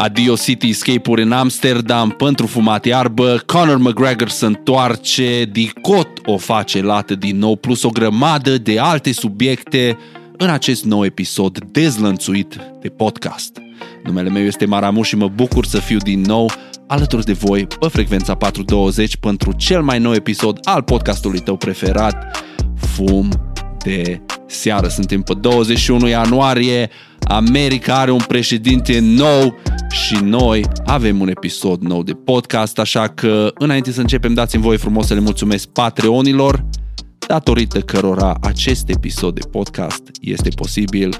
Adio Cityscape-uri în Amsterdam pentru fumat iarbă, Conor McGregor se întoarce, Dicot o face lată din nou, plus o grămadă de alte subiecte în acest nou episod dezlănțuit de podcast. Numele meu este Maramu și mă bucur să fiu din nou alături de voi pe frecvența 420 pentru cel mai nou episod al podcastului tău preferat, Fum de seară. Suntem pe 21 ianuarie, America are un președinte nou și noi avem un episod nou de podcast, așa că înainte să începem dați-mi voi frumos să le mulțumesc Patreonilor, datorită cărora acest episod de podcast este posibil.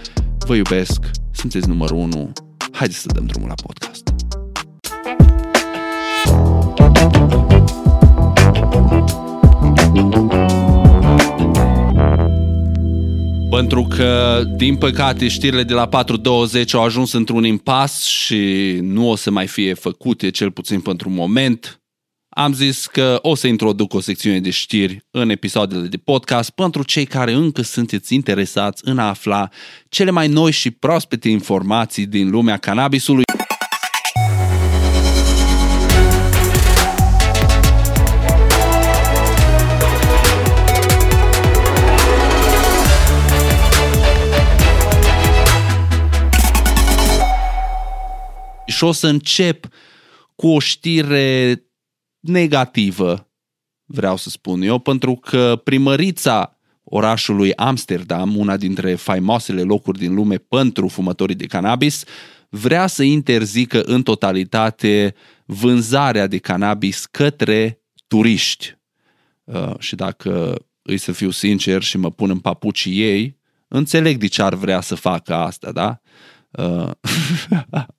Vă iubesc, sunteți numărul 1, haideți să dăm drumul la podcast. Pentru că, din păcate, știrile de la 4.20 au ajuns într-un impas și nu o să mai fie făcute, cel puțin pentru un moment. Am zis că o să introduc o secțiune de știri în episoadele de podcast pentru cei care încă sunteți interesați în a afla cele mai noi și proaspete informații din lumea cannabisului. Și o să încep cu o știre negativă, vreau să spun eu, pentru că primărița orașului Amsterdam, una dintre faimoasele locuri din lume pentru fumătorii de cannabis, vrea să interzică în totalitate vânzarea de cannabis către turiști. Uh, și dacă îi să fiu sincer și mă pun în papucii ei, înțeleg de ce ar vrea să facă asta, da? Uh,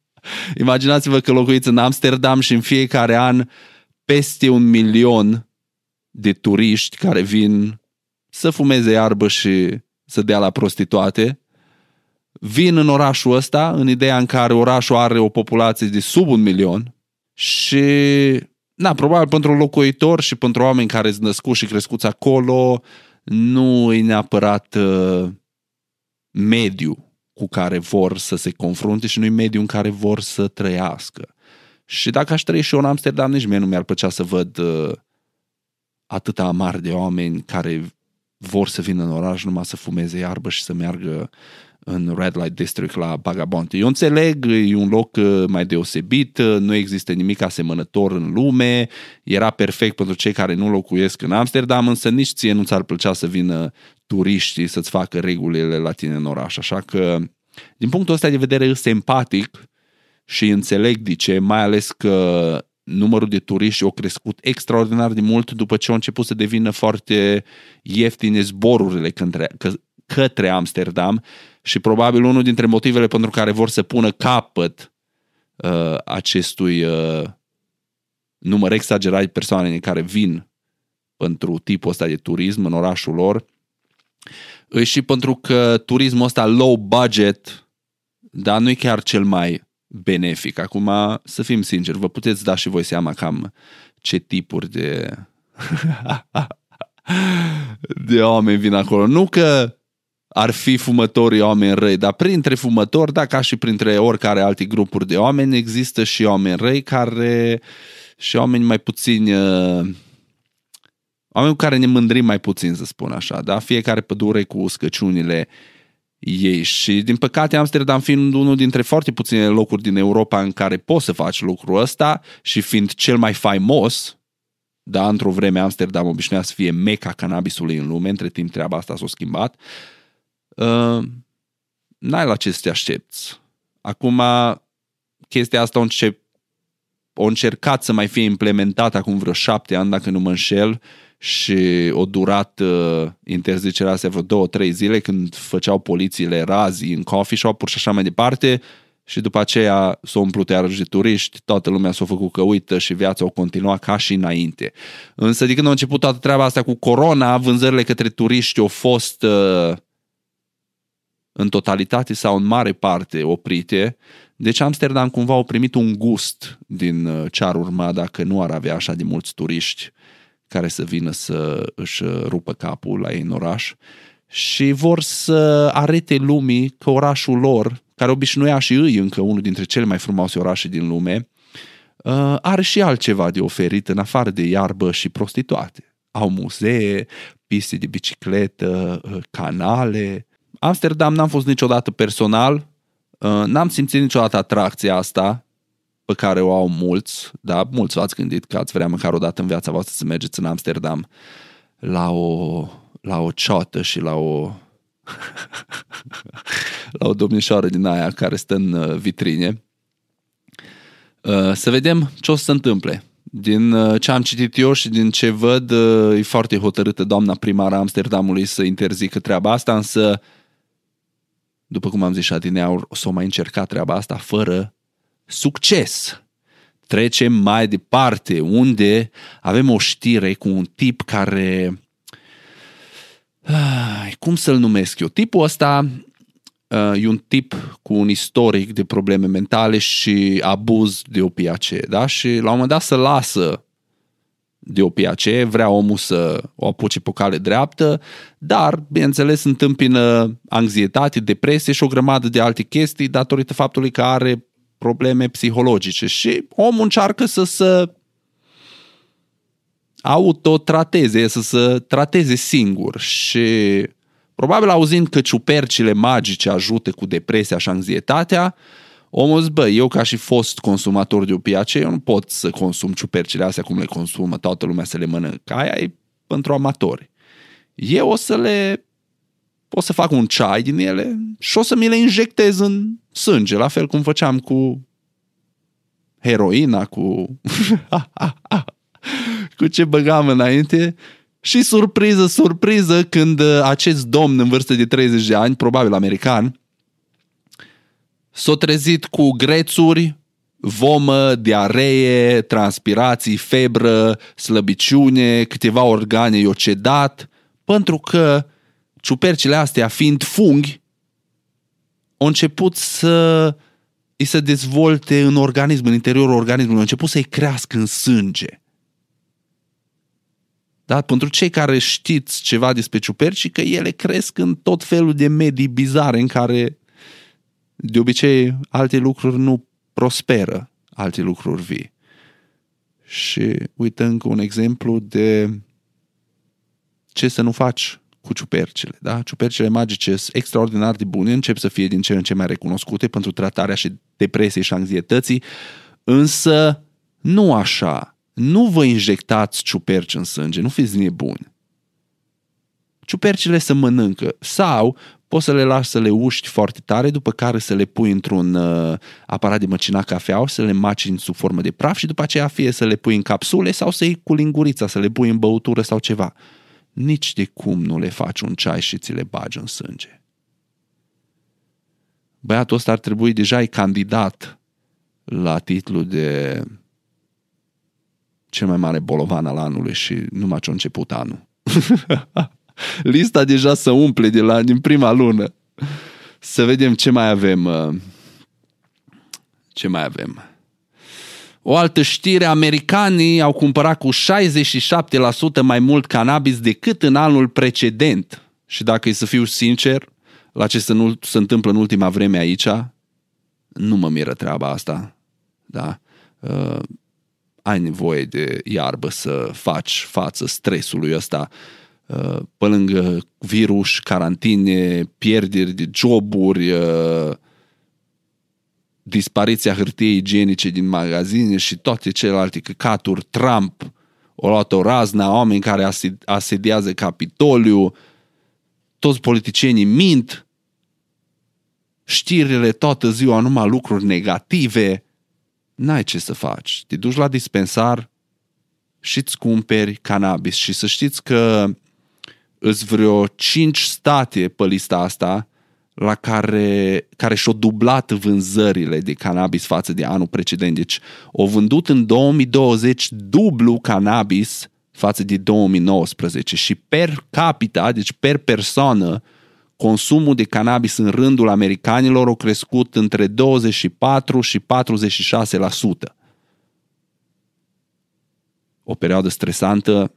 Imaginați-vă că locuiți în Amsterdam și în fiecare an peste un milion de turiști care vin să fumeze iarbă și să dea la prostituate, vin în orașul ăsta, în ideea în care orașul are o populație de sub un milion și, na, probabil pentru locuitori și pentru oameni care sunt născuți și crescuți acolo, nu e neapărat uh, mediu cu care vor să se confrunte și nu-i mediul în care vor să trăiască. Și dacă aș trăi și eu în Amsterdam, nici mie nu mi-ar plăcea să văd uh, atâta amar de oameni care vor să vină în oraș numai să fumeze iarbă și să meargă în Red Light District la Bagabonte. Eu înțeleg, e un loc uh, mai deosebit, uh, nu există nimic asemănător în lume, era perfect pentru cei care nu locuiesc în Amsterdam, însă nici ție nu ți-ar plăcea să vină turiștii să-ți facă regulile la tine în oraș. Așa că, din punctul ăsta de vedere, e simpatic și înțeleg de ce, mai ales că numărul de turiști au crescut extraordinar de mult după ce au început să devină foarte ieftine zborurile către, către Amsterdam și probabil unul dintre motivele pentru care vor să pună capăt uh, acestui uh, număr exagerat de persoane care vin pentru tipul ăsta de turism în orașul lor și pentru că turismul ăsta low budget, dar nu e chiar cel mai benefic. Acum, să fim sinceri, vă puteți da și voi seama cam ce tipuri de de oameni vin acolo. Nu că ar fi fumătorii oameni răi, dar printre fumători, da, ca și printre oricare alte grupuri de oameni, există și oameni răi care și oameni mai puțini uh, oameni cu care ne mândrim mai puțin, să spun așa, da? Fiecare pădure cu scăciunile ei și din păcate Amsterdam fiind unul dintre foarte puține locuri din Europa în care poți să faci lucrul ăsta și fiind cel mai faimos, da, într-o vreme Amsterdam obișnuia să fie meca cannabisului în lume, între timp treaba asta s-a schimbat, uh, n-ai la ce să te aștepți. Acum, chestia asta o, încep, o încercat să mai fie implementată acum vreo șapte ani, dacă nu mă înșel, și o durat uh, interzicerea astea vreo două, trei zile când făceau polițiile razii în coffee shop-uri și așa mai departe și după aceea s-au umplut iarăși de turiști, toată lumea s-a făcut că uită și viața o continua ca și înainte. Însă de când a început toată treaba asta cu corona, vânzările către turiști au fost uh, în totalitate sau în mare parte oprite. Deci Amsterdam cumva a primit un gust din uh, ce ar urma dacă nu ar avea așa de mulți turiști care să vină să își rupă capul la ei în oraș și vor să arete lumii că orașul lor, care obișnuia și îi încă unul dintre cele mai frumoase orașe din lume, uh, are și altceva de oferit în afară de iarbă și prostituate. Au muzee, piste de bicicletă, uh, canale. Amsterdam n-am fost niciodată personal, uh, n-am simțit niciodată atracția asta pe care o au mulți, da, mulți v-ați gândit că ați vrea măcar o dată în viața voastră să mergeți în Amsterdam la o, la o ciotă și la o la o domnișoară din aia care stă în uh, vitrine. Uh, să vedem ce o să se întâmple. Din uh, ce am citit eu și din ce văd, e foarte hotărâtă doamna primară Amsterdamului să interzică treaba asta, însă, după cum am zis și adineaur, o să o mai încerca treaba asta fără succes. Trecem mai departe, unde avem o știre cu un tip care cum să-l numesc eu? Tipul ăsta uh, e un tip cu un istoric de probleme mentale și abuz de opiace, da? Și la un moment dat să lasă de opiace, vrea omul să o apuce pe cale dreaptă, dar, bineînțeles, întâmpină anxietate, depresie și o grămadă de alte chestii datorită faptului că are probleme psihologice și omul încearcă să se autotrateze, să se trateze singur și probabil auzind că ciupercile magice ajută cu depresia și anxietatea, omul zice, bă, eu ca și fost consumator de opiace, eu nu pot să consum ciupercile astea cum le consumă toată lumea să le mănâncă. Aia e pentru amatori. Eu o să le o să fac un ceai din ele și o să mi le injectez în sânge, la fel cum făceam cu heroina, cu cu ce băgam înainte și surpriză, surpriză când uh, acest domn în vârstă de 30 de ani, probabil american, s-a trezit cu grețuri, vomă, diaree, transpirații, febră, slăbiciune, câteva organe i-au cedat, pentru că ciupercile astea, fiind funghi, au început să îi se dezvolte în organism, în interiorul organismului, au început să-i crească în sânge. Da? Pentru cei care știți ceva despre ciuperci, că ele cresc în tot felul de medii bizare în care de obicei alte lucruri nu prosperă, alte lucruri vii. Și uite încă un exemplu de ce să nu faci cu ciupercile. Da? Ciupercile magice sunt extraordinar de bune, încep să fie din ce în ce mai recunoscute pentru tratarea și depresiei și anxietății, însă nu așa nu vă injectați ciuperci în sânge, nu fiți nebuni. Ciupercile se mănâncă sau poți să le lași să le uști foarte tare, după care să le pui într-un uh, aparat de măcina cafea, să le maci sub formă de praf și după aceea fie să le pui în capsule sau să iei cu lingurița, să le pui în băutură sau ceva. Nici de cum nu le faci un ceai și ți le bagi în sânge. Băiatul ăsta ar trebui deja e candidat la titlul de cel mai mare bolovan al anului și numai ce a început anul. Lista deja se umple de la, din prima lună. Să vedem ce mai avem. Uh, ce mai avem? O altă știre, americanii au cumpărat cu 67% mai mult cannabis decât în anul precedent. Și dacă e să fiu sincer, la ce se, nu, se întâmplă în ultima vreme aici, nu mă miră treaba asta. Da? Uh, ai nevoie de iarbă să faci față stresului ăsta uh, pe lângă virus, carantine, pierderi de joburi, uh, dispariția hârtiei igienice din magazine și toate celelalte căcaturi, Trump, o luat o razna, oameni care asediază Capitoliu, toți politicienii mint, știrile toată ziua numai lucruri negative, n-ai ce să faci. Te duci la dispensar și îți cumperi cannabis și să știți că îți vreo 5 state pe lista asta la care, care și-au dublat vânzările de cannabis față de anul precedent. Deci au vândut în 2020 dublu cannabis față de 2019 și per capita, deci per persoană, consumul de cannabis în rândul americanilor a crescut între 24 și 46%. O perioadă stresantă,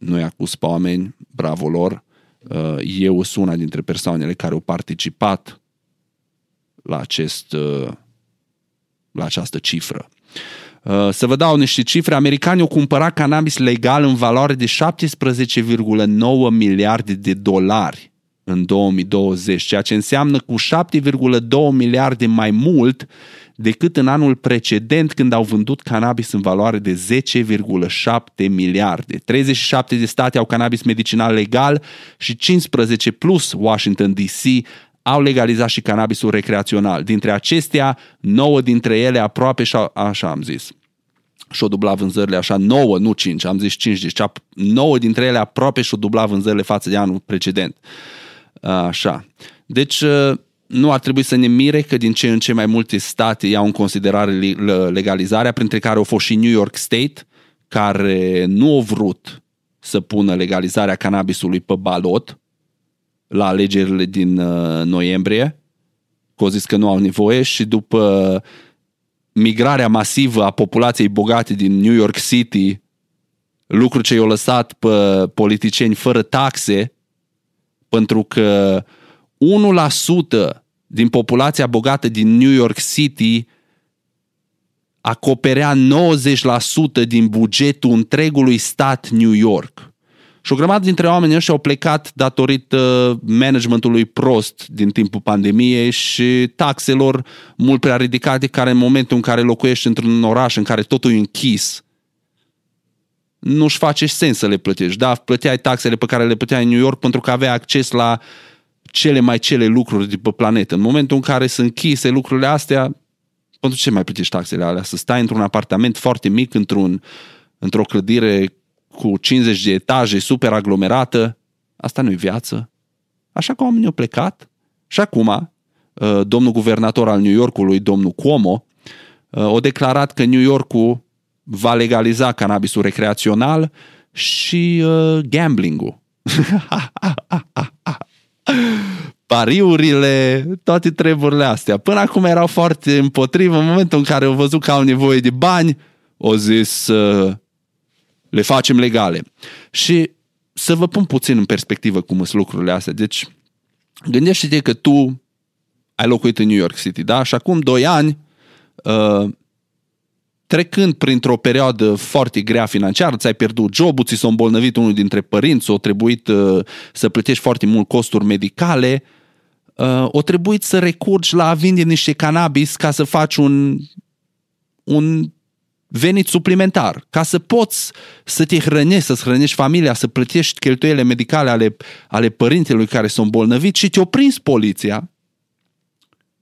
nu i acuz pe oameni, bravo lor. Uh, eu sunt una dintre persoanele care au participat la, acest, uh, la această cifră. Uh, să vă dau niște cifre. Americanii au cumpărat cannabis legal în valoare de 17,9 miliarde de dolari în 2020, ceea ce înseamnă cu 7,2 miliarde mai mult decât în anul precedent când au vândut cannabis în valoare de 10,7 miliarde. 37 de state au cannabis medicinal legal și 15 plus Washington DC au legalizat și cannabisul recreațional. Dintre acestea, 9 dintre ele aproape, și așa am zis, și-o dubla vânzările așa, 9, nu 5, am zis 5, deci 9 dintre ele aproape și-o dubla vânzările față de anul precedent. Așa. Deci, nu ar trebui să ne mire că din ce în ce mai multe state iau în considerare legalizarea, printre care au fost și New York State, care nu au vrut să pună legalizarea cannabisului pe balot la alegerile din uh, noiembrie, că au zis că nu au nevoie și după migrarea masivă a populației bogate din New York City, lucru ce i-au lăsat pe politicieni fără taxe, pentru că 1% din populația bogată din New York City acoperea 90% din bugetul întregului stat New York. Și o grămadă dintre oamenii ăștia au plecat datorită managementului prost din timpul pandemiei și taxelor mult prea ridicate care în momentul în care locuiești într-un oraș în care totul e închis, nu-și face sens să le plătești. Da, plăteai taxele pe care le plăteai în New York pentru că aveai acces la cele mai cele lucruri de pe planetă. În momentul în care sunt închise lucrurile astea, pentru ce mai plătești taxele alea? Să stai într-un apartament foarte mic, într-un, într-o clădire cu 50 de etaje, super aglomerată, asta nu-i viață. Așa că oamenii au plecat și acum uh, domnul guvernator al New Yorkului, domnul Cuomo, uh, a declarat că New Yorkul va legaliza cannabisul recreațional și uh, gambling-ul. Pariurile, toate treburile astea. Până acum erau foarte împotrivă. În momentul în care au văzut că au nevoie de bani, au zis uh, le facem legale. Și să vă pun puțin în perspectivă cum sunt lucrurile astea. Deci, gândește-te că tu ai locuit în New York City, da? Și acum doi ani, uh, trecând printr-o perioadă foarte grea financiară, ți-ai pierdut jobul, ți s-a îmbolnăvit unul dintre părinți, o trebuit uh, să plătești foarte mult costuri medicale, uh, o trebuit să recurgi la a vinde niște cannabis ca să faci un, un venit suplimentar, ca să poți să te hrănești, să-ți hrănești familia, să plătești cheltuielile medicale ale, ale părintelui care s-a îmbolnăvit și te-a prins poliția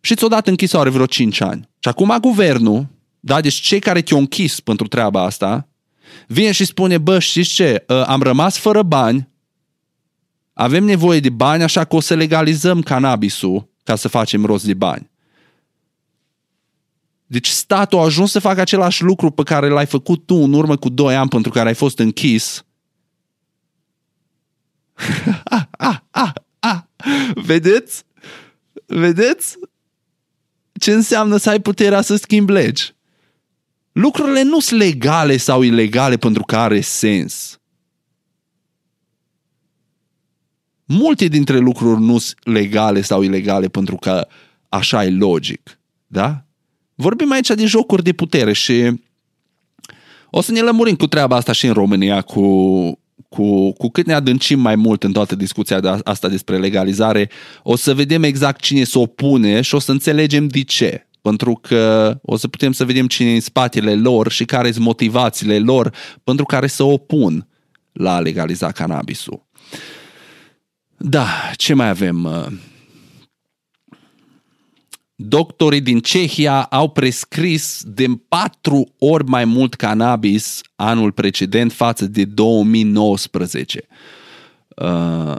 și ți-o dat închisoare vreo 5 ani. Și acum guvernul, da, deci cei care te-au închis pentru treaba asta, vine și spune, bă, știți ce, ă, am rămas fără bani, avem nevoie de bani, așa că o să legalizăm cannabisul ca să facem rost de bani. Deci statul a ajuns să facă același lucru pe care l-ai făcut tu în urmă cu 2 ani pentru care ai fost închis. Vedeți? Vedeți? Ce înseamnă să ai puterea să schimbi legi? Lucrurile nu sunt legale sau ilegale pentru că are sens. Multe dintre lucruri nu sunt legale sau ilegale pentru că așa e logic. Da? Vorbim aici de jocuri de putere și o să ne lămurim cu treaba asta și în România, cu, cu, cu cât ne adâncim mai mult în toată discuția de asta despre legalizare, o să vedem exact cine se opune și o să înțelegem de ce. Pentru că o să putem să vedem cine e în spatele lor și care sunt motivațiile lor pentru care să opun la a legaliza cannabisul. Da, ce mai avem? doctorii din Cehia au prescris de patru ori mai mult cannabis anul precedent față de 2019. Uh,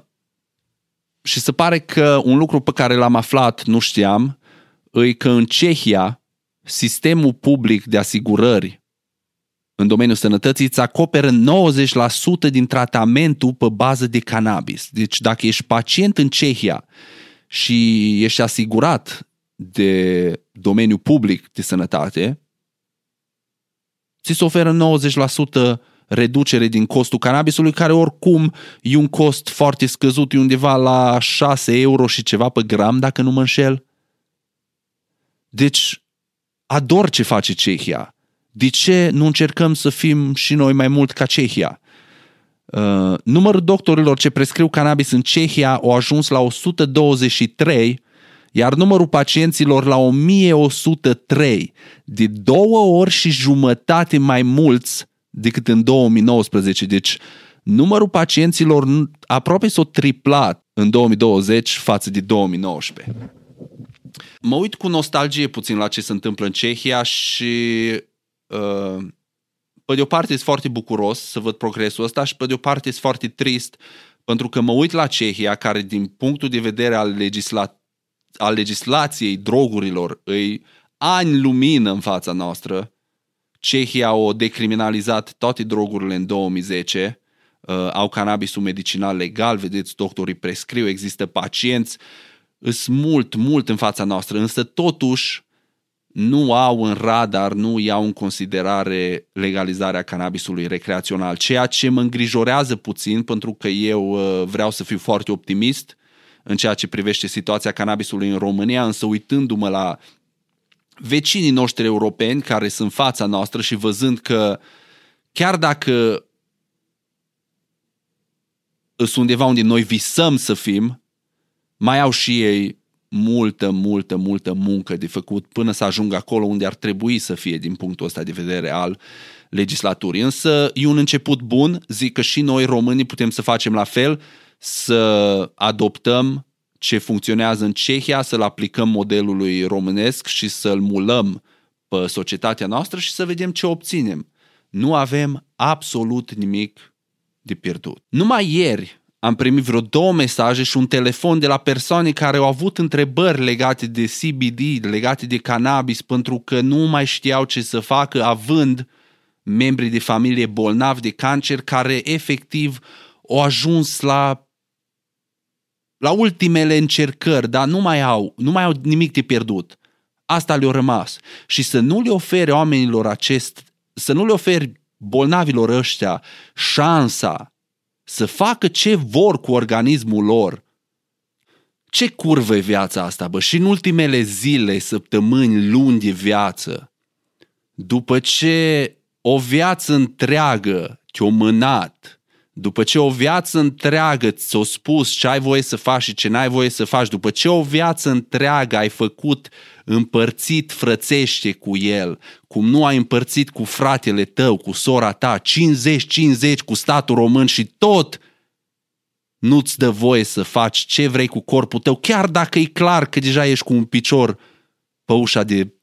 și se pare că un lucru pe care l-am aflat, nu știam, e că în Cehia sistemul public de asigurări în domeniul sănătății îți acoperă 90% din tratamentul pe bază de cannabis. Deci dacă ești pacient în Cehia și ești asigurat de domeniu public de sănătate, ți se oferă 90% reducere din costul cannabisului, care oricum e un cost foarte scăzut, e undeva la 6 euro și ceva pe gram, dacă nu mă înșel. Deci, ador ce face Cehia. De ce nu încercăm să fim și noi mai mult ca Cehia? Uh, numărul doctorilor ce prescriu cannabis în Cehia au ajuns la 123, iar numărul pacienților la 1103, de două ori și jumătate mai mulți decât în 2019. Deci numărul pacienților aproape s-a triplat în 2020 față de 2019. Mă uit cu nostalgie puțin la ce se întâmplă în Cehia și uh, pe de o parte sunt foarte bucuros să văd progresul ăsta și pe de o parte sunt foarte trist pentru că mă uit la Cehia care din punctul de vedere al, legisla- al legislației drogurilor îi ani lumină în fața noastră. Cehia au decriminalizat toate drogurile în 2010, uh, au cannabisul medicinal legal, vedeți, doctorii prescriu, există pacienți, sunt mult, mult în fața noastră, însă totuși nu au în radar, nu iau în considerare legalizarea cannabisului recreațional, ceea ce mă îngrijorează puțin pentru că eu uh, vreau să fiu foarte optimist în ceea ce privește situația cannabisului în România, însă uitându-mă la vecinii noștri europeni care sunt fața noastră și văzând că chiar dacă sunt undeva unde noi visăm să fim, mai au și ei multă, multă, multă muncă de făcut până să ajungă acolo unde ar trebui să fie din punctul ăsta de vedere al legislaturii. Însă e un început bun, zic că și noi românii putem să facem la fel, să adoptăm ce funcționează în Cehia, să-l aplicăm modelului românesc și să-l mulăm pe societatea noastră și să vedem ce obținem. Nu avem absolut nimic de pierdut. Numai ieri am primit vreo două mesaje și un telefon de la persoane care au avut întrebări legate de CBD, legate de cannabis, pentru că nu mai știau ce să facă având membri de familie bolnavi de cancer care efectiv au ajuns la la ultimele încercări, dar nu mai au, nu mai au nimic de pierdut. Asta le-a rămas. Și să nu le ofere oamenilor acest, să nu le oferi bolnavilor ăștia șansa să facă ce vor cu organismul lor. Ce curvă e viața asta, bă? Și în ultimele zile, săptămâni, luni de viață, după ce o viață întreagă te-o mânat, după ce o viață întreagă ți-o spus ce ai voie să faci și ce n-ai voie să faci, după ce o viață întreagă ai făcut împărțit frățește cu el, cum nu ai împărțit cu fratele tău, cu sora ta, 50-50 cu statul român și tot nu-ți dă voie să faci ce vrei cu corpul tău, chiar dacă e clar că deja ești cu un picior pe ușa de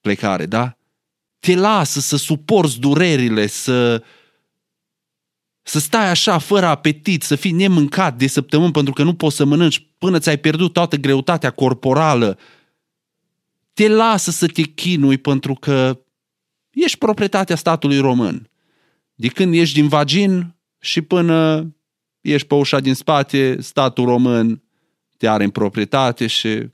plecare, da? Te lasă să suporți durerile, să, să stai așa, fără apetit, să fii nemâncat de săptămâni pentru că nu poți să mănânci până ți-ai pierdut toată greutatea corporală. Te lasă să te chinui pentru că ești proprietatea statului român. De când ești din vagin și până ești pe ușa din spate, statul român te are în proprietate și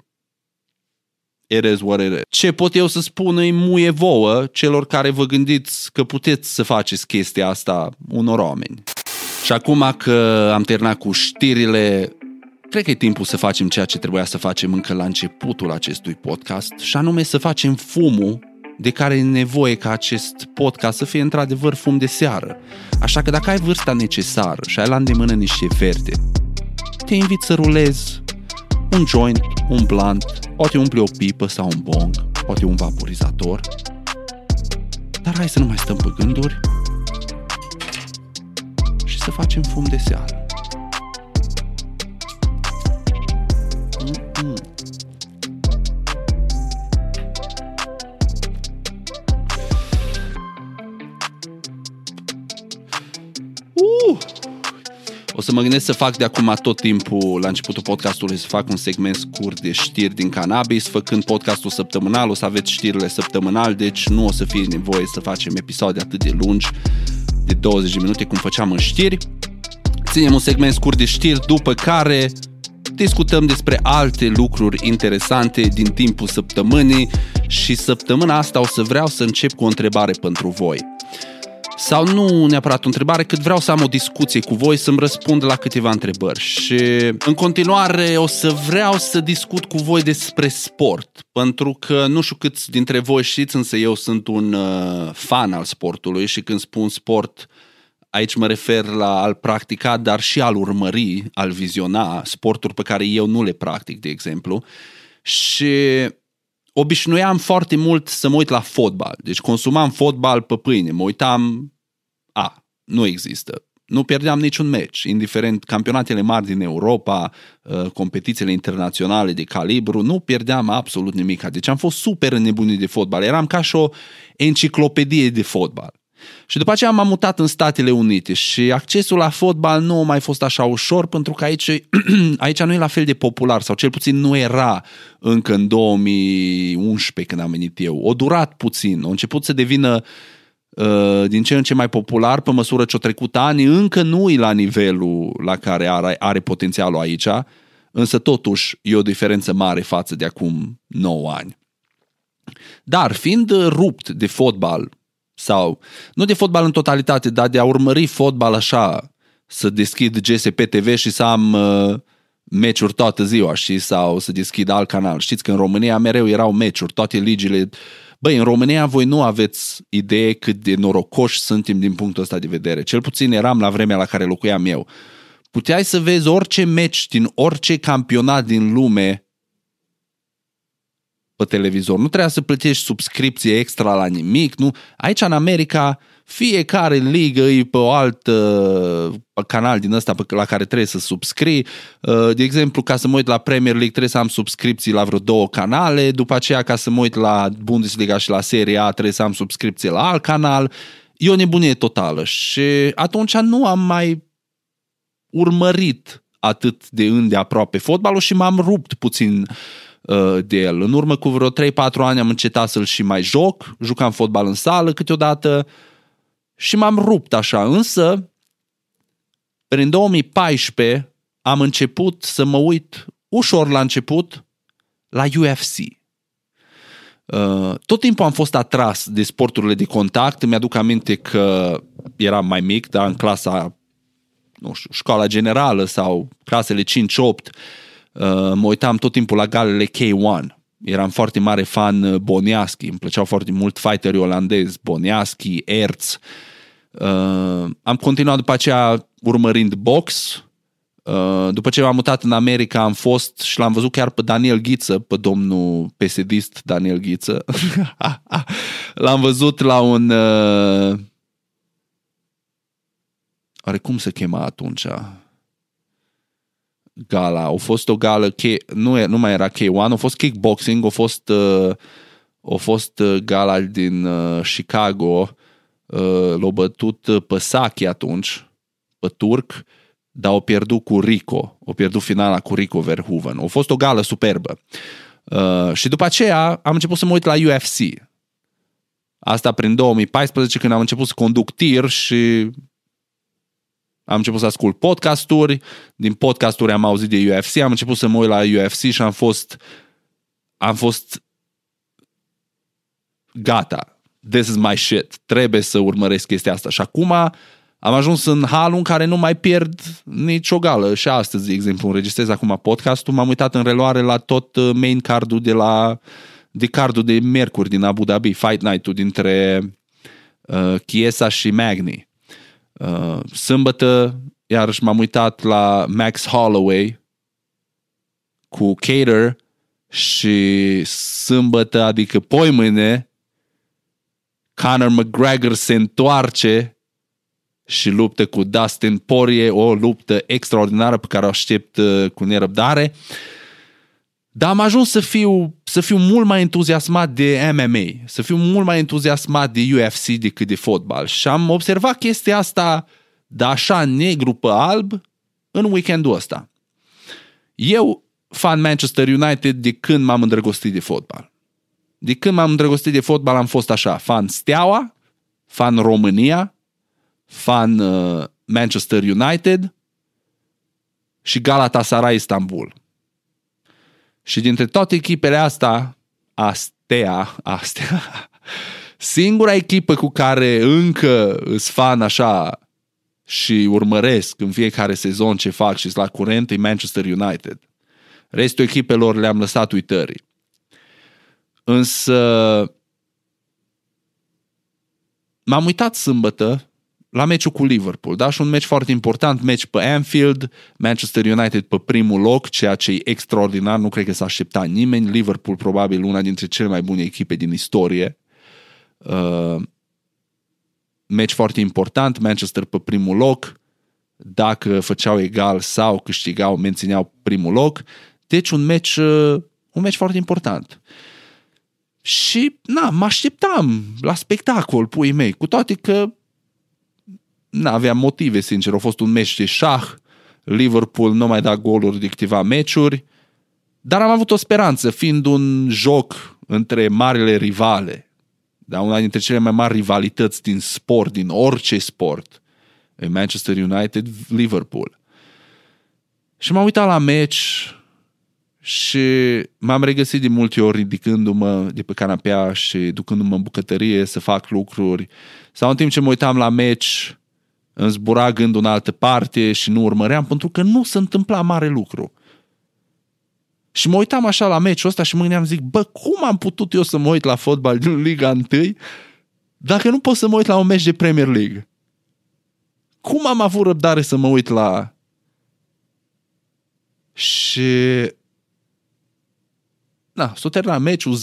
erez oarere. Ce pot eu să spun îi muie vouă celor care vă gândiți că puteți să faceți chestia asta unor oameni. Și acum că am terminat cu știrile, cred că e timpul să facem ceea ce trebuia să facem încă la începutul acestui podcast, și anume să facem fumul de care e nevoie ca acest podcast să fie într-adevăr fum de seară. Așa că dacă ai vârsta necesară și ai la îndemână niște verde, te invit să rulezi un joint, un blunt, poate umpli o pipă sau un bong, poate un vaporizator. Dar hai să nu mai stăm pe gânduri și să facem fum de seară. O să mă gândesc să fac de acum tot timpul, la începutul podcastului, să fac un segment scurt de știri din cannabis, făcând podcastul săptămânal, o să aveți știrile săptămânal, deci nu o să fie nevoie să facem episoade atât de lungi, de 20 de minute, cum făceam în știri. Ținem un segment scurt de știri, după care discutăm despre alte lucruri interesante din timpul săptămânii și săptămâna asta o să vreau să încep cu o întrebare pentru voi. Sau nu neapărat o întrebare, cât vreau să am o discuție cu voi, să-mi răspund la câteva întrebări. Și în continuare o să vreau să discut cu voi despre sport, pentru că nu știu câți dintre voi știți, însă eu sunt un uh, fan al sportului și când spun sport, aici mă refer la al practica, dar și al urmări, al viziona, sporturi pe care eu nu le practic, de exemplu. Și obișnuiam foarte mult să mă uit la fotbal. Deci consumam fotbal pe pâine. Mă uitam, a, nu există. Nu pierdeam niciun meci, indiferent campionatele mari din Europa, uh, competițiile internaționale de calibru, nu pierdeam absolut nimic. Deci am fost super înnebunit de fotbal. Eram ca și o enciclopedie de fotbal. Și după aceea m-am mutat în Statele Unite și accesul la fotbal nu a mai fost așa ușor pentru că aici, aici nu e la fel de popular sau cel puțin nu era încă în 2011 când am venit eu. O durat puțin, a început să devină uh, din ce în ce mai popular pe măsură ce o trecut ani, încă nu e la nivelul la care are, are potențialul aici, însă totuși e o diferență mare față de acum 9 ani. Dar fiind rupt de fotbal sau, nu de fotbal în totalitate, dar de a urmări fotbal așa, să deschid GSP TV și să am uh, meciuri toată ziua și sau să deschid alt canal. Știți că în România mereu erau meciuri, toate ligile. Băi, în România voi nu aveți idee cât de norocoși suntem din punctul ăsta de vedere. Cel puțin eram la vremea la care locuiam eu. Puteai să vezi orice meci din orice campionat din lume pe televizor. Nu trebuia să plătești subscripție extra la nimic. Nu? Aici în America fiecare ligă e pe o altă canal din ăsta la care trebuie să subscrii. Uh, de exemplu, ca să mă uit la Premier League trebuie să am subscripții la vreo două canale, după aceea ca să mă uit la Bundesliga și la Serie A trebuie să am subscripție la alt canal. E o nebunie totală și atunci nu am mai urmărit atât de îndeaproape fotbalul și m-am rupt puțin uh, Uh, de el. În urmă cu vreo 3-4 ani am încetat să-l și mai joc, jucam fotbal în sală câteodată și m-am rupt așa, însă prin 2014 am început să mă uit ușor la început la UFC. Uh, tot timpul am fost atras de sporturile de contact. Îmi aduc aminte că eram mai mic, dar în clasa, nu știu, școala generală sau clasele 5-8, Uh, mă uitam tot timpul la galele K1. Eram foarte mare fan uh, Boniaschi, îmi plăceau foarte mult fighterii olandezi, Boniaschi, Erz. Uh, am continuat după aceea urmărind box. Uh, după ce m-am mutat în America, am fost și l-am văzut chiar pe Daniel Ghiță, pe domnul pesedist Daniel Ghiță. l-am văzut la un... Uh... Are cum se chema atunci? Gala. A fost o gală, K, nu, nu mai era K1, a fost kickboxing, a fost, uh, a fost uh, gala din uh, Chicago, uh, l-a bătut uh, pe Saki atunci, pe turc, dar au pierdut cu Rico, au pierdut finala cu Rico Verhoeven. A fost o gală superbă. Uh, și după aceea am început să mă uit la UFC. Asta prin 2014 când am început să conduc tir și am început să ascult podcasturi, din podcasturi am auzit de UFC, am început să mă uit la UFC și am fost am fost gata, this is my shit, trebuie să urmăresc chestia asta. Și acum am ajuns în halul în care nu mai pierd nicio gală. Și astăzi, de exemplu, înregistrez acum podcastul, m-am uitat în reloare la tot uh, main cardul de la de cardul de miercuri din Abu Dhabi, Fight Night-ul dintre uh, Chiesa și Magni. Uh, sâmbătă, iarăși m-am uitat la Max Holloway cu Cater și sâmbătă, adică poi mâine, Conor McGregor se întoarce și luptă cu Dustin Poirier, o luptă extraordinară pe care o aștept uh, cu nerăbdare. Dar am ajuns să fiu, să fiu mult mai entuziasmat de MMA, să fiu mult mai entuziasmat de UFC decât de fotbal. Și am observat chestia asta de așa negru pe alb în weekendul ăsta. Eu, fan Manchester United, de când m-am îndrăgostit de fotbal. De când m-am îndrăgostit de fotbal am fost așa, fan Steaua, fan România, fan uh, Manchester United și Galatasaray Istanbul. Și dintre toate echipele astea, astea, astea, Singura echipă cu care încă îs fan așa și urmăresc în fiecare sezon ce fac și la curent e Manchester United. Restul echipelor le-am lăsat uitării. Însă m-am uitat sâmbătă la meciul cu Liverpool, da? Și un meci foarte important, meci pe Anfield, Manchester United pe primul loc, ceea ce e extraordinar, nu cred că s-a așteptat nimeni. Liverpool probabil una dintre cele mai bune echipe din istorie. Uh, meci foarte important, Manchester pe primul loc, dacă făceau egal sau câștigau, mențineau primul loc. Deci un meci, uh, un meci foarte important. Și, na, mă așteptam la spectacol, pui mei, cu toate că nu aveam motive, sincer. A fost un meci de șah, Liverpool nu mai da goluri de câteva meciuri, dar am avut o speranță, fiind un joc între marile rivale, da, una dintre cele mai mari rivalități din sport, din orice sport, în Manchester United, Liverpool. Și m-am uitat la meci și m-am regăsit de multe ori ridicându-mă de pe canapea și ducându-mă în bucătărie să fac lucruri. Sau în timp ce mă uitam la meci, îmi zbura gândul în altă parte și nu urmăream pentru că nu se întâmpla mare lucru. Și mă uitam așa la meciul ăsta și mă gândeam, zic, bă, cum am putut eu să mă uit la fotbal din Liga 1 dacă nu pot să mă uit la un meci de Premier League? Cum am avut răbdare să mă uit la... Și... Na, s-o terminat meciul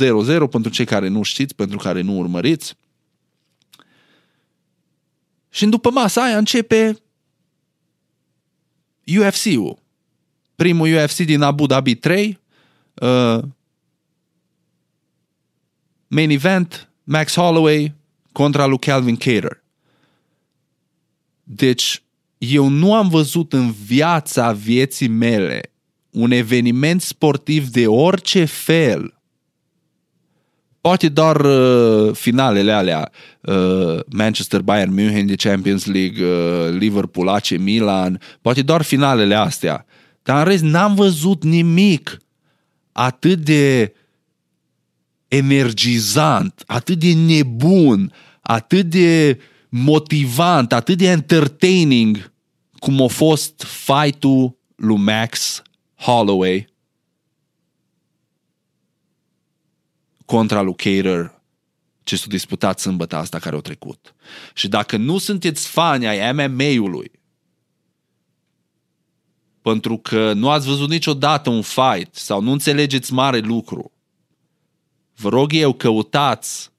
0-0 pentru cei care nu știți, pentru care nu urmăriți. Și după masa aia începe UFC-ul. Primul UFC din Abu Dhabi 3, uh, main event, Max Holloway contra lui Calvin Cater. Deci, eu nu am văzut în viața vieții mele un eveniment sportiv de orice fel Poate doar uh, finalele alea, uh, Manchester Bayern München de Champions League, uh, Liverpool AC Milan, poate doar finalele astea. Dar în rest n-am văzut nimic atât de energizant, atât de nebun, atât de motivant, atât de entertaining cum a fost fight-ul lui Max Holloway contra lui Cater ce s-a disputat sâmbătă asta care au trecut. Și dacă nu sunteți fani ai MMA-ului, pentru că nu ați văzut niciodată un fight sau nu înțelegeți mare lucru, vă rog eu căutați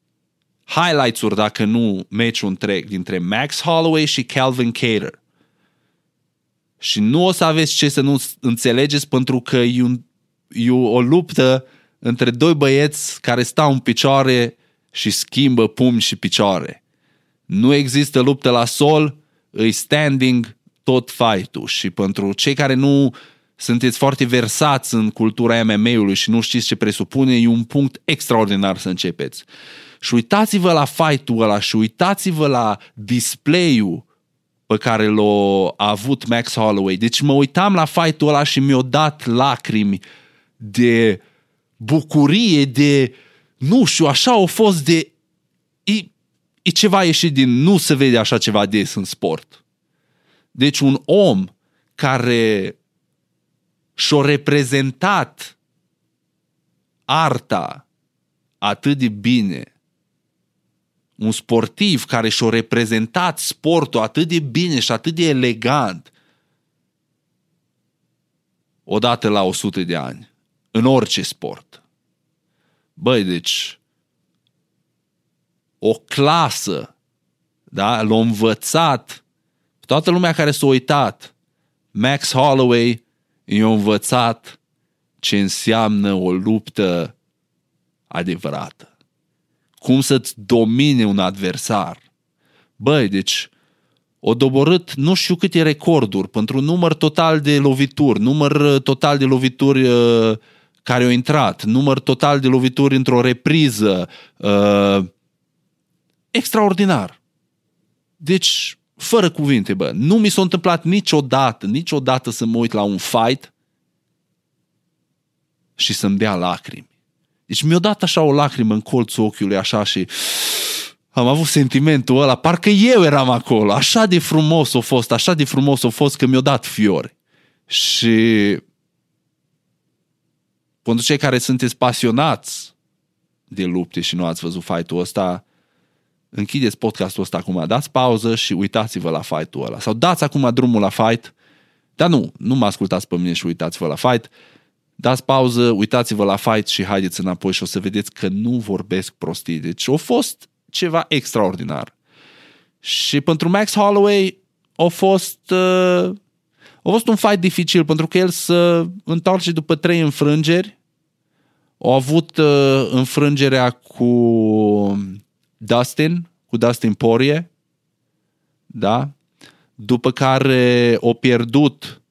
highlights-uri, dacă nu meciul întreg, dintre Max Holloway și Calvin Cater. Și nu o să aveți ce să nu înțelegeți pentru că e, un, e o luptă între doi băieți care stau în picioare și schimbă pumni și picioare. Nu există luptă la sol, îi standing tot fight-ul și pentru cei care nu sunteți foarte versați în cultura MMA-ului și nu știți ce presupune, e un punct extraordinar să începeți. Și uitați-vă la fight-ul ăla și uitați-vă la display-ul pe care l-a avut Max Holloway. Deci mă uitam la fight-ul ăla și mi-a dat lacrimi de bucurie, de, nu știu, așa au fost de... E, e ceva ieșit din... Nu se vede așa ceva des în sport. Deci un om care și-a reprezentat arta atât de bine, un sportiv care și-a reprezentat sportul atât de bine și atât de elegant, odată la 100 de ani în orice sport. Băi, deci, o clasă, da, l-a învățat, toată lumea care s-a uitat, Max Holloway i-a învățat ce înseamnă o luptă adevărată. Cum să-ți domine un adversar. Băi, deci, o doborât nu știu câte recorduri pentru număr total de lovituri, număr total de lovituri uh, care au intrat, număr total de lovituri într-o repriză, uh, extraordinar. Deci, fără cuvinte, bă, nu mi s-a întâmplat niciodată, niciodată să mă uit la un fight și să-mi dea lacrimi. Deci mi-a dat așa o lacrimă în colțul ochiului, așa și am avut sentimentul ăla, parcă eu eram acolo. Așa de frumos a fost, așa de frumos a fost că mi-a dat fiori. Și pentru cei care sunteți pasionați de lupte și nu ați văzut fight-ul ăsta, închideți podcastul ăsta acum, dați pauză și uitați-vă la fight-ul ăla. Sau dați acum drumul la fight, dar nu, nu mă ascultați pe mine și uitați-vă la fight. Dați pauză, uitați-vă la fight și haideți înapoi și o să vedeți că nu vorbesc prostii. Deci a fost ceva extraordinar. Și pentru Max Holloway a fost, uh, a fost un fight dificil pentru că el să întoarce după trei înfrângeri. A avut uh, înfrângerea cu Dustin, cu Dustin Poirier, da? După care a pierdut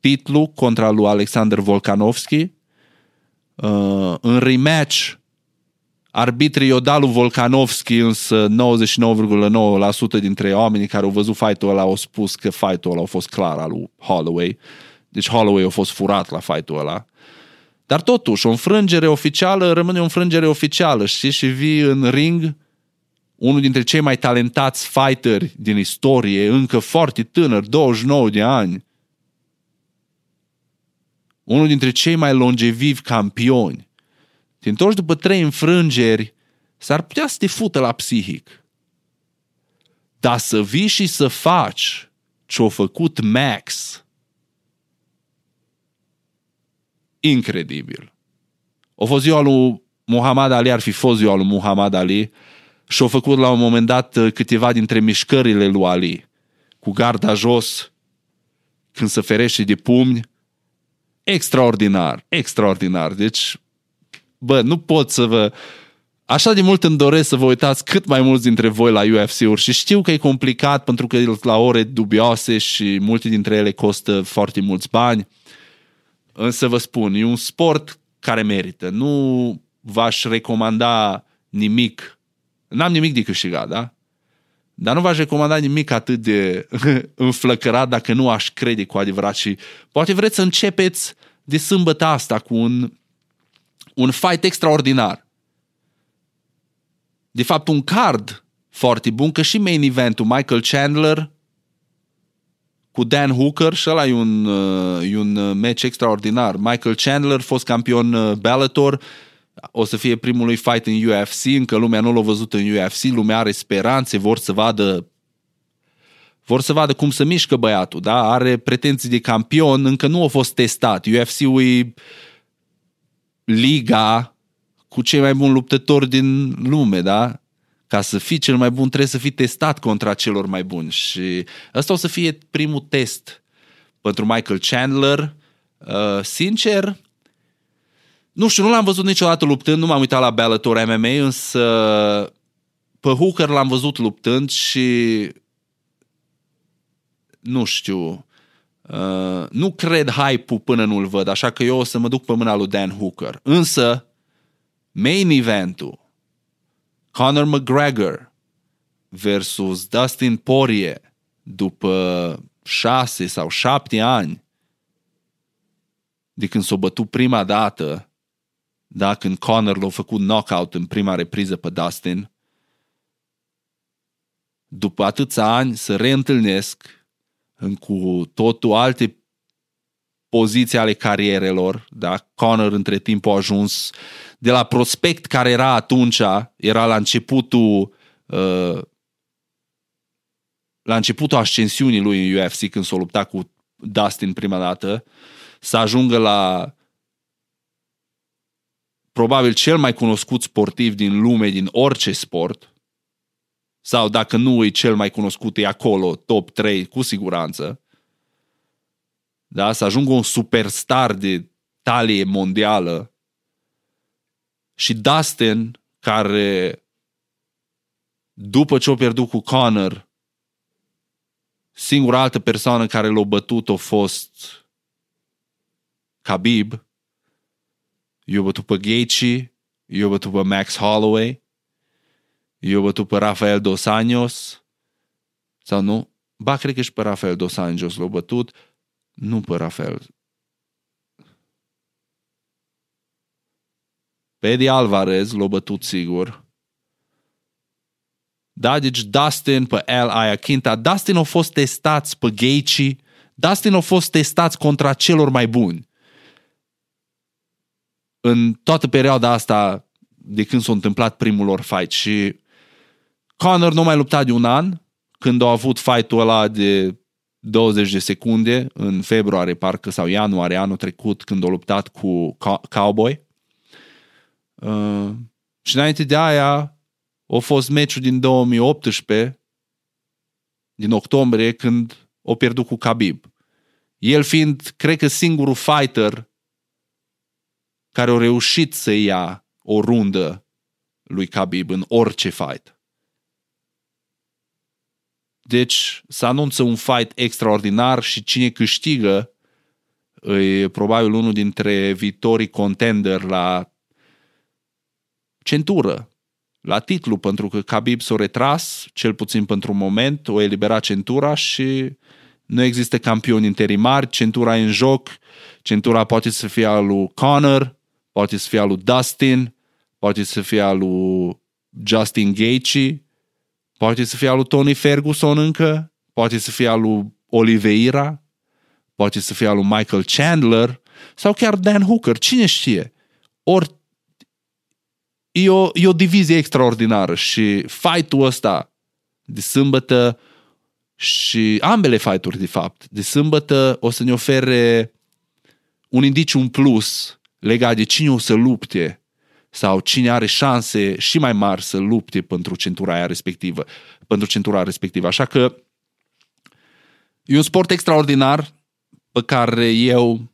titlul contra lui Alexander Volkanovski. Uh, în rematch Arbitrii i-au dat lui Volkanovski, însă 99,9% dintre oamenii care au văzut fight-ul ăla au spus că fight-ul ăla a fost clar al lui Holloway. Deci Holloway a fost furat la fight-ul ăla. Dar totuși, o înfrângere oficială rămâne o înfrângere oficială, știți? Și vii în ring unul dintre cei mai talentați fighteri din istorie, încă foarte tânăr, 29 de ani. Unul dintre cei mai longevivi campioni te întorci după trei înfrângeri, s-ar putea să te fută la psihic. Dar să vii și să faci ce-a făcut Max, incredibil. O fost ziua lui Muhammad Ali, ar fi fost ziua lui Muhammad Ali și au făcut la un moment dat uh, câteva dintre mișcările lui Ali, cu garda jos, când se ferește de pumni, extraordinar, extraordinar. Deci bă, nu pot să vă... Așa de mult îmi doresc să vă uitați cât mai mulți dintre voi la UFC-uri și știu că e complicat pentru că e la ore dubioase și multe dintre ele costă foarte mulți bani. Însă vă spun, e un sport care merită. Nu v-aș recomanda nimic. N-am nimic de câștigat, da? Dar nu v-aș recomanda nimic atât de înflăcărat dacă nu aș crede cu adevărat și poate vreți să începeți de sâmbătă asta cu un un fight extraordinar. De fapt, un card foarte bun, că și main eventul Michael Chandler cu Dan Hooker și ăla e un, uh, e un uh, match extraordinar. Michael Chandler, fost campion uh, Bellator, o să fie primul lui fight în UFC, încă lumea nu l-a văzut în UFC, lumea are speranțe, vor să vadă vor să vadă cum se mișcă băiatul, da? Are pretenții de campion, încă nu a fost testat. UFC-ul e liga cu cei mai buni luptători din lume, da? Ca să fii cel mai bun trebuie să fii testat contra celor mai buni și ăsta o să fie primul test pentru Michael Chandler. Uh, sincer, nu știu, nu l-am văzut niciodată luptând, nu m-am uitat la Bellator MMA, însă pe Hooker l-am văzut luptând și nu știu, Uh, nu cred hype-ul până nu-l văd, așa că eu o să mă duc pe mâna lui Dan Hooker. Însă, main eventul, Conor McGregor versus Dustin Poirier, după șase sau șapte ani de când s-a bătut prima dată, da, când Conor l-a făcut knockout în prima repriză pe Dustin, după atâția ani să reîntâlnesc în cu totul alte poziții ale carierelor, da? Connor între timp a ajuns de la prospect care era atunci, era la începutul uh, la începutul ascensiunii lui în UFC când s-a luptat cu Dustin prima dată, să ajungă la probabil cel mai cunoscut sportiv din lume, din orice sport, sau dacă nu e cel mai cunoscut, e acolo, top 3, cu siguranță. Da? Să ajungă un superstar de talie mondială. Și Dustin, care după ce a pierdut cu Connor, singura altă persoană care l-a bătut a fost Khabib. Eu bătut pe Gaethje, eu bătut pe Max Holloway. Eu bătut pe Rafael Dos Anjos sau nu? Ba, cred că și pe Rafael Dos Anjos l-a bătut. Nu pe Rafael. Pe Eddie Alvarez l-a bătut sigur. Da? Deci Dustin pe El Ayaquinta. Dustin au fost testați pe Gaethje. Dustin au fost testați contra celor mai buni. În toată perioada asta de când s-a întâmplat primul lor fight și Conor nu mai lupta de un an când a avut fight-ul ăla de 20 de secunde în februarie, parcă, sau ianuarie anul trecut, când a luptat cu Cowboy. Uh, și înainte de aia a fost meciul din 2018, din octombrie, când o pierdut cu Khabib. El fiind, cred că, singurul fighter care a reușit să ia o rundă lui Khabib în orice fight. Deci să anunță un fight extraordinar și cine câștigă e probabil unul dintre viitorii contender la centură, la titlu, pentru că Khabib s-a retras, cel puțin pentru un moment, o eliberat centura și nu există campioni interimari, centura e în joc, centura poate să fie al lui Conor, poate să fie al lui Dustin, poate să fie al lui Justin Gaethje, Poate să fie al lui Tony Ferguson încă, poate să fie al lui Oliveira, poate să fie al lui Michael Chandler sau chiar Dan Hooker, cine știe. Ori e o, e o divizie extraordinară și fight-ul ăsta de sâmbătă și ambele fight-uri, de fapt, de sâmbătă o să ne ofere un indiciu un plus legat de cine o să lupte sau cine are șanse și mai mari să lupte pentru centura aia respectivă, pentru centura respectivă. Așa că e un sport extraordinar pe care eu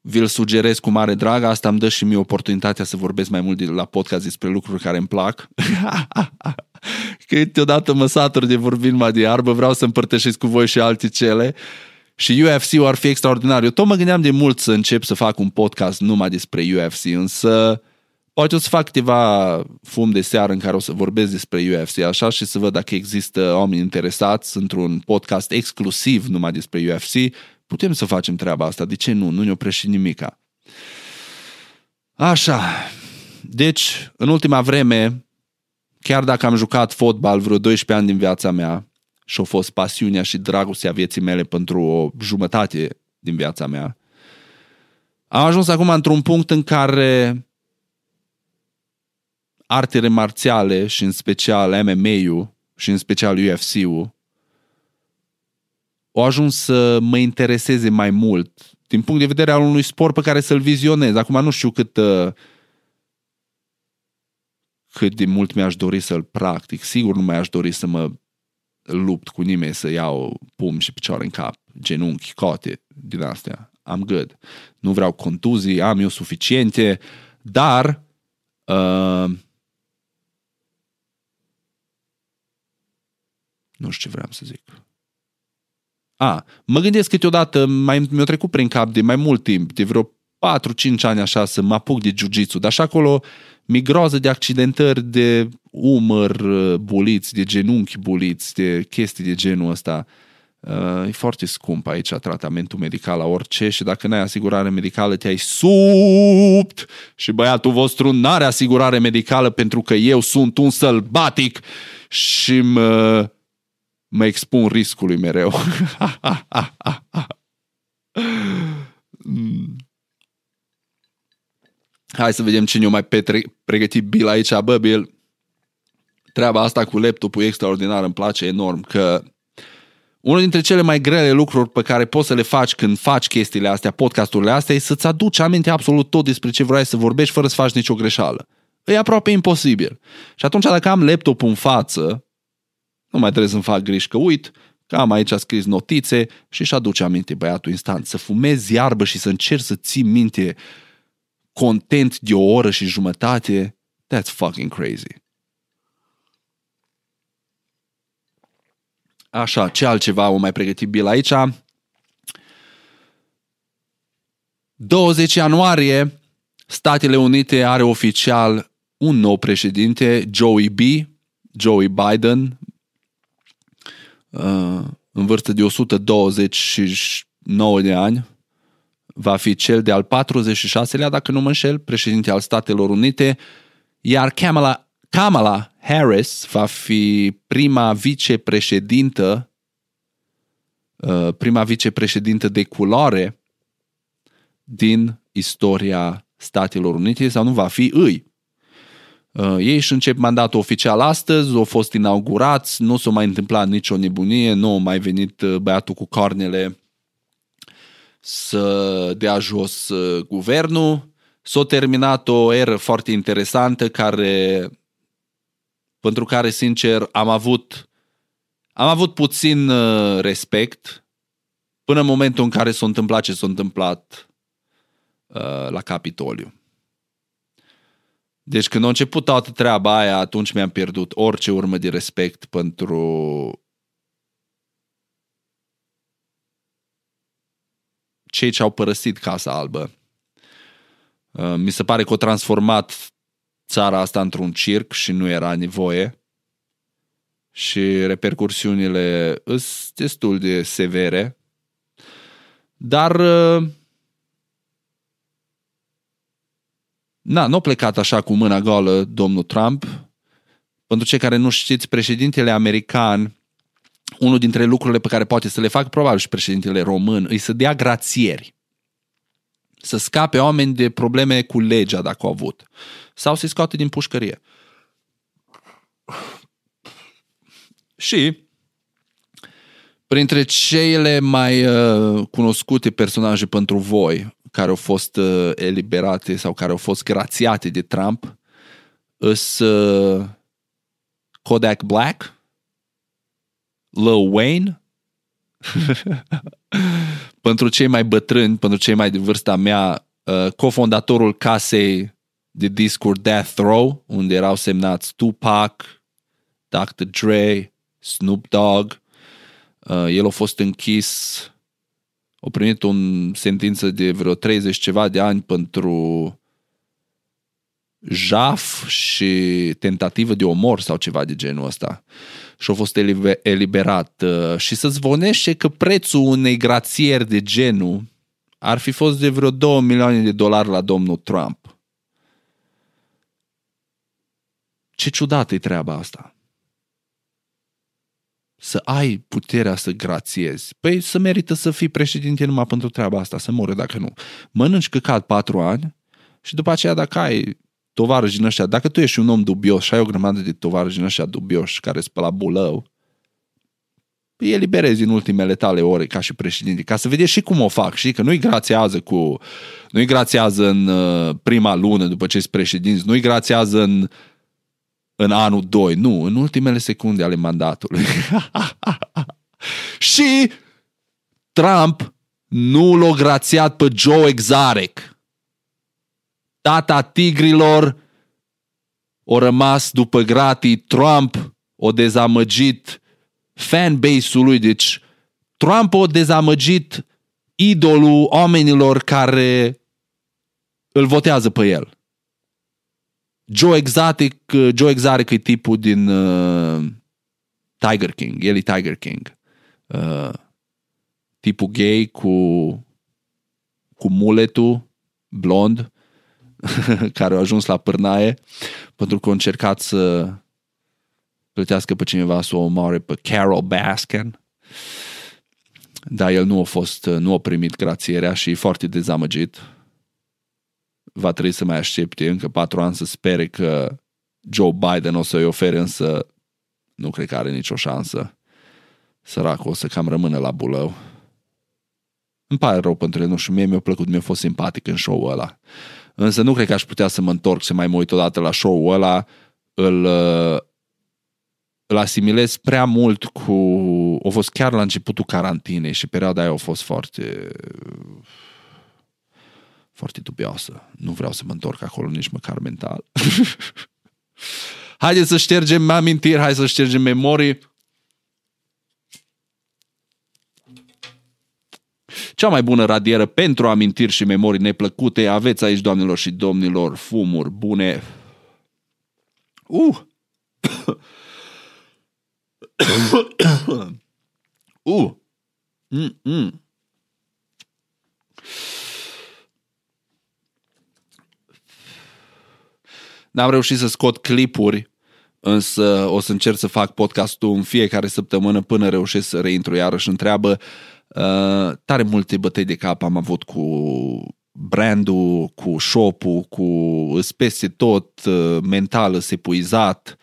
vi-l sugerez cu mare drag. Asta îmi dă și mie oportunitatea să vorbesc mai mult de la podcast despre lucruri care îmi plac. Câteodată mă satur de vorbit mai de iarbă, vreau să împărtășesc cu voi și alte cele. Și UFC-ul ar fi extraordinar. Eu tot mă gândeam de mult să încep să fac un podcast numai despre UFC, însă Poate o să fac câteva fum de seară în care o să vorbesc despre UFC, așa, și să văd dacă există oameni interesați într-un podcast exclusiv numai despre UFC. Putem să facem treaba asta, de ce nu? Nu ne oprește nimica. Așa, deci, în ultima vreme, chiar dacă am jucat fotbal vreo 12 ani din viața mea și a fost pasiunea și dragostea vieții mele pentru o jumătate din viața mea, am ajuns acum într-un punct în care artele marțiale și în special MMA-ul și în special UFC-ul au ajuns să mă intereseze mai mult din punct de vedere al unui sport pe care să-l vizionez. Acum nu știu cât uh, cât de mult mi-aș dori să-l practic. Sigur nu mai aș dori să mă lupt cu nimeni să iau pum și picioare în cap, genunchi, cote, din astea. Am good. Nu vreau contuzii, am eu suficiente, dar uh, Nu știu ce vreau să zic. A, mă gândesc câteodată, mai, mi-a trecut prin cap de mai mult timp, de vreo 4-5 ani așa, să mă apuc de jiu-jitsu, dar și acolo mi groază de accidentări de umăr uh, buliți, de genunchi buliți, de chestii de genul ăsta. Uh, e foarte scump aici tratamentul medical la orice și dacă n-ai asigurare medicală te-ai subt și băiatul vostru n-are asigurare medicală pentru că eu sunt un sălbatic și mă mă expun riscului mereu. Hai să vedem cine o mai petre- pregătit Bill aici. Bă, Bill, treaba asta cu laptopul e extraordinar, îmi place enorm, că unul dintre cele mai grele lucruri pe care poți să le faci când faci chestiile astea, podcasturile astea, e să-ți aduci aminte absolut tot despre ce vrei să vorbești fără să faci nicio greșeală. E aproape imposibil. Și atunci dacă am laptopul în față, nu mai trebuie să-mi fac griji că uit, că am aici scris notițe și își aduce aminte băiatul instant. Să fumezi iarbă și să încerci să ții minte content de o oră și jumătate, that's fucking crazy. Așa, ce altceva am mai pregătit Bill aici? 20 ianuarie, Statele Unite are oficial un nou președinte, Joey B., Joey Biden, Uh, în vârstă de 129 de ani, va fi cel de-al 46-lea, dacă nu mă înșel, președinte al Statelor Unite, iar Kamala, Kamala Harris va fi prima vicepreședintă uh, prima vicepreședintă de culoare din istoria Statelor Unite sau nu va fi îi. Uh, ei își încep mandatul oficial astăzi, au fost inaugurați, nu s-a mai întâmplat nicio nebunie, nu a mai venit uh, băiatul cu cornele să dea jos uh, guvernul. S-a terminat o eră foarte interesantă care, pentru care, sincer, am avut, am avut puțin respect până în momentul în care s-a întâmplat ce s-a întâmplat uh, la Capitoliu. Deci când a început toată treaba aia, atunci mi-am pierdut orice urmă de respect pentru cei ce au părăsit Casa Albă. Uh, mi se pare că au transformat țara asta într-un circ și nu era nevoie. Și repercursiunile sunt destul de severe. Dar uh, Na, nu a plecat așa cu mâna goală domnul Trump. Pentru cei care nu știți, președintele american, unul dintre lucrurile pe care poate să le fac, probabil și președintele român, îi să dea grațieri. Să scape oameni de probleme cu legea, dacă au avut. Sau să-i scoate din pușcărie. Și printre cele mai uh, cunoscute personaje pentru voi, care au fost uh, eliberate sau care au fost grațiate de Trump îs uh, Kodak Black, Lil Wayne, pentru cei mai bătrâni, pentru cei mai de vârsta mea, uh, cofondatorul casei de discuri Death Row, unde erau semnați Tupac, Dr. Dre, Snoop Dogg. Uh, el a fost închis au primit o sentință de vreo 30 ceva de ani pentru jaf și tentativă de omor sau ceva de genul ăsta. Și a fost eliberat. Uh, și să zvonește că prețul unei grațieri de genul ar fi fost de vreo 2 milioane de dolari la domnul Trump. Ce ciudată e treaba asta să ai puterea să grațiezi. Păi să merită să fii președinte numai pentru treaba asta, să moră dacă nu. Mănânci căcat patru ani și după aceea dacă ai tovarăși din ăștia, dacă tu ești un om dubios și ai o grămadă de tovarăși din ăștia dubioși care sunt pe la bulău, îi eliberezi în ultimele tale ore ca și președinte, ca să vedeți și cum o fac, și că nu-i grațiază cu, nu-i grațiază în uh, prima lună după ce ești președinte, nu-i grațiază în în anul 2, nu, în ultimele secunde ale mandatului. și Trump nu l-a grațiat pe Joe Exarec. Tata tigrilor o rămas după gratii, Trump o dezamăgit fanbase-ul lui, deci Trump o dezamăgit idolul oamenilor care îl votează pe el. Joe Exotic, Joe Exotic e tipul din uh, Tiger King, el e Tiger King. Uh, tipul gay cu cu muletul blond care a ajuns la pârnaie pentru că a încercat să plătească pe cineva să o omoare pe Carol Baskin. Dar el nu a fost, nu a primit grațierea și e foarte dezamăgit va trebui să mai aștepte încă patru ani să spere că Joe Biden o să-i ofere, însă nu cred că are nicio șansă. Săracul o să cam rămână la bulău. Îmi pare rău pentru el, nu știu, mie mi-a plăcut, mi-a fost simpatic în show-ul ăla. Însă nu cred că aș putea să mă întorc, să mai mă uit odată la show-ul ăla. Îl, îl asimilez prea mult cu... A fost chiar la începutul carantinei și perioada aia a fost foarte foarte dubioasă. Nu vreau să mă întorc acolo nici măcar mental. Haideți să ștergem amintiri, hai să ștergem memorii. Cea mai bună radieră pentru amintiri și memorii neplăcute aveți aici, doamnelor și domnilor, fumuri bune. Uh! uh! Mm-mm. N-am reușit să scot clipuri însă o să încerc să fac podcastul în fiecare săptămână până reușesc să reintru iarăși întreabă. Uh, tare multe bătăi de cap am avut cu brandul, cu shop-ul, cu peste tot, uh, mental epuizat.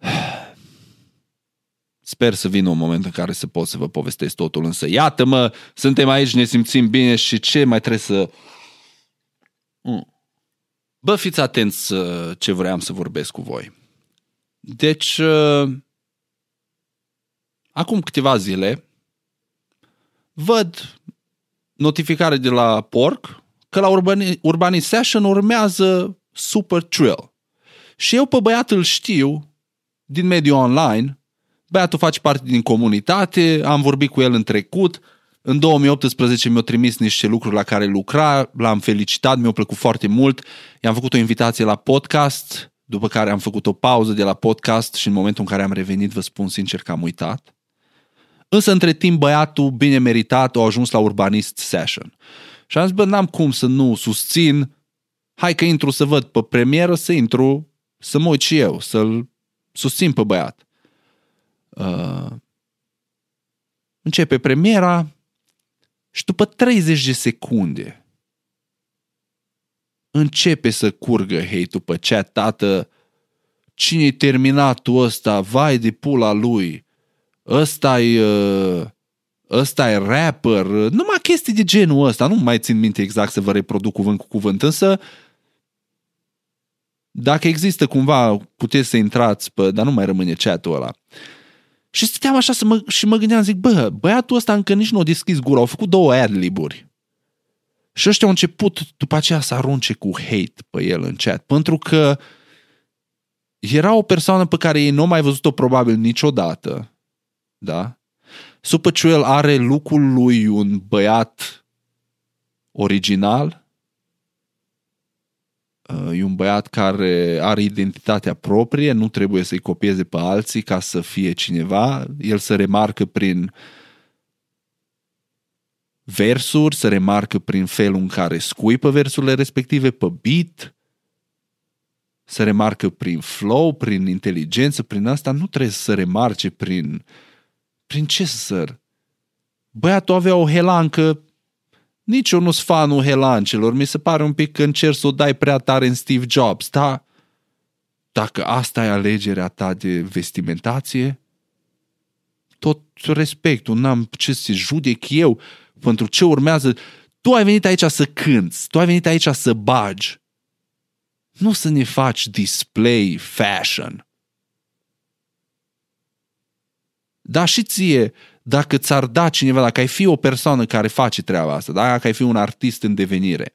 Sper să vină un moment în care să pot să vă povestesc totul, însă iată-mă, suntem aici, ne simțim bine și ce mai trebuie să... Mm. Bă, fiți atenți uh, ce vreau să vorbesc cu voi. Deci, uh, acum câteva zile, văd notificare de la Porc că la Urbani, Urbani Session urmează Super Trill. Și eu pe băiat îl știu din mediul online, băiatul face parte din comunitate, am vorbit cu el în trecut, în 2018 mi-a trimis niște lucruri la care lucra, l-am felicitat, mi-a plăcut foarte mult, i-am făcut o invitație la podcast, după care am făcut o pauză de la podcast și în momentul în care am revenit, vă spun sincer că am uitat. Însă între timp băiatul, bine meritat, a ajuns la Urbanist Session. Și am zis, bă, n-am cum să nu susțin, hai că intru să văd pe premieră, să intru, să mă uit și eu, să-l susțin pe băiat. Uh, începe premiera și după 30 de secunde începe să curgă hate-ul pe chat, tată, cine-i terminatul ăsta, vai de pula lui, ăsta e uh, ăsta e rapper, numai chestii de genul ăsta, nu mai țin minte exact să vă reproduc cuvânt cu cuvânt, însă dacă există cumva, puteți să intrați pe, dar nu mai rămâne chat-ul ăla. Și stăteam așa să mă, și mă gândeam, zic, bă, băiatul ăsta încă nici nu a deschis gura, au făcut două ad-liburi. Și ăștia au început după aceea să arunce cu hate pe el în chat, pentru că era o persoană pe care ei nu au mai văzut-o probabil niciodată da? Supăciuel are lucrul lui un băiat original, uh, e un băiat care are identitatea proprie, nu trebuie să-i copieze pe alții ca să fie cineva, el se remarcă prin versuri, se remarcă prin felul în care scuipă versurile respective pe beat, se remarcă prin flow, prin inteligență, prin asta, nu trebuie să se remarce prin uh, prin ce săr? Băiatul avea o helancă, nici eu nu sunt fanul helancelor, mi se pare un pic că încerci să o dai prea tare în Steve Jobs, da? Dacă asta e alegerea ta de vestimentație, tot respectul, n-am ce să judec eu pentru ce urmează. Tu ai venit aici să cânți, tu ai venit aici să bagi. Nu să ne faci display fashion. Da și ție, dacă ți-ar da cineva, dacă ai fi o persoană care face treaba asta, da? dacă ai fi un artist în devenire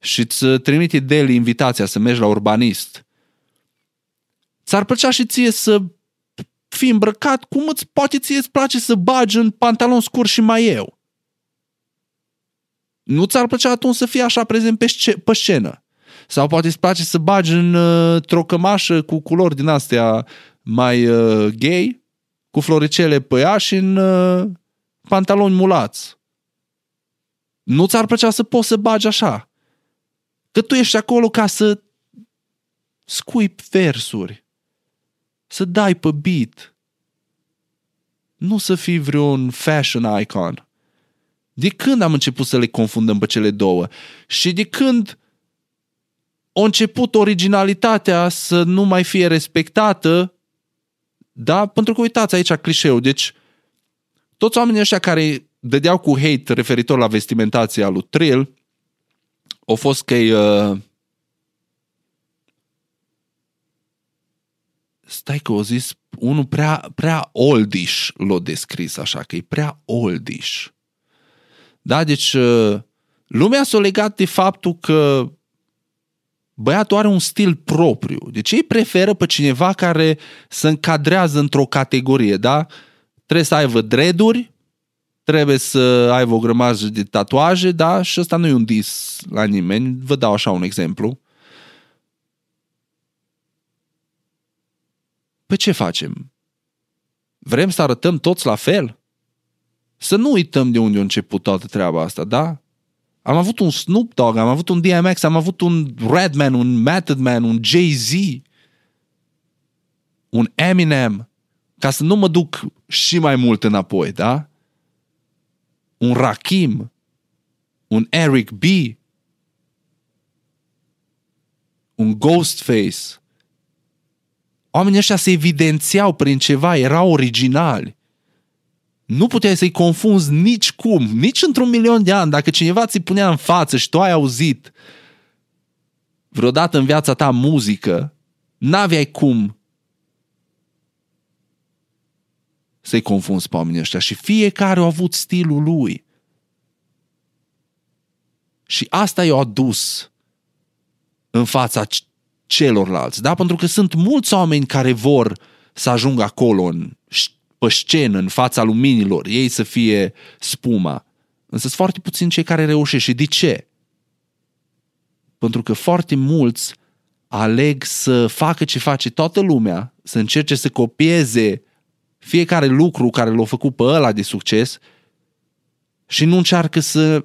și îți trimite Deli invitația să mergi la urbanist, ți-ar plăcea și ție să fii îmbrăcat cum îți poate ție îți place să bagi în pantalon scurt și mai eu. Nu ți-ar plăcea atunci să fii așa prezent pe, sc- pe scenă? Sau poate îți place să bagi în uh, o cămașă cu culori din astea mai uh, gay cu floricele pe ea și în uh, pantaloni mulați. Nu ți-ar plăcea să poți să bagi așa? Că tu ești acolo ca să scuip versuri, să dai pe beat, nu să fii vreun fashion icon. De când am început să le confundăm pe cele două? Și de când a început originalitatea să nu mai fie respectată da? Pentru că uitați aici clișeul. Deci, toți oamenii ăștia care dădeau cu hate referitor la vestimentația lui Trill au fost că uh... stai că o zis unul prea, prea oldish l-a descris așa, că e prea oldish. Da, deci uh, lumea s-a legat de faptul că băiatul are un stil propriu. Deci ei preferă pe cineva care se încadrează într-o categorie, da? Trebuie să aibă dreduri, trebuie să aibă o grămadă de tatuaje, da? Și ăsta nu e un dis la nimeni. Vă dau așa un exemplu. Pe ce facem? Vrem să arătăm toți la fel? Să nu uităm de unde a început toată treaba asta, da? Am avut un Snoop Dogg, am avut un DMX, am avut un Redman, un Method Man, un Jay-Z. un Eminem, ca să nu mă duc și mai mult înapoi, da? Un Rakim, un Eric B, un Ghostface. Oamenii ăștia se evidențiau prin ceva, erau originali. Nu puteai să-i confunzi nici cum, nici într-un milion de ani. Dacă cineva ți punea în față și tu ai auzit vreodată în viața ta muzică, n-aveai cum să-i confunzi pe oamenii ăștia. Și fiecare a avut stilul lui. Și asta i-a adus în fața celorlalți. Da? Pentru că sunt mulți oameni care vor să ajungă acolo în, pe scenă, în fața luminilor, ei să fie spuma. Însă sunt foarte puțini cei care reușesc. Și de ce? Pentru că foarte mulți aleg să facă ce face toată lumea, să încerce să copieze fiecare lucru care l-a făcut pe ăla de succes și nu încearcă să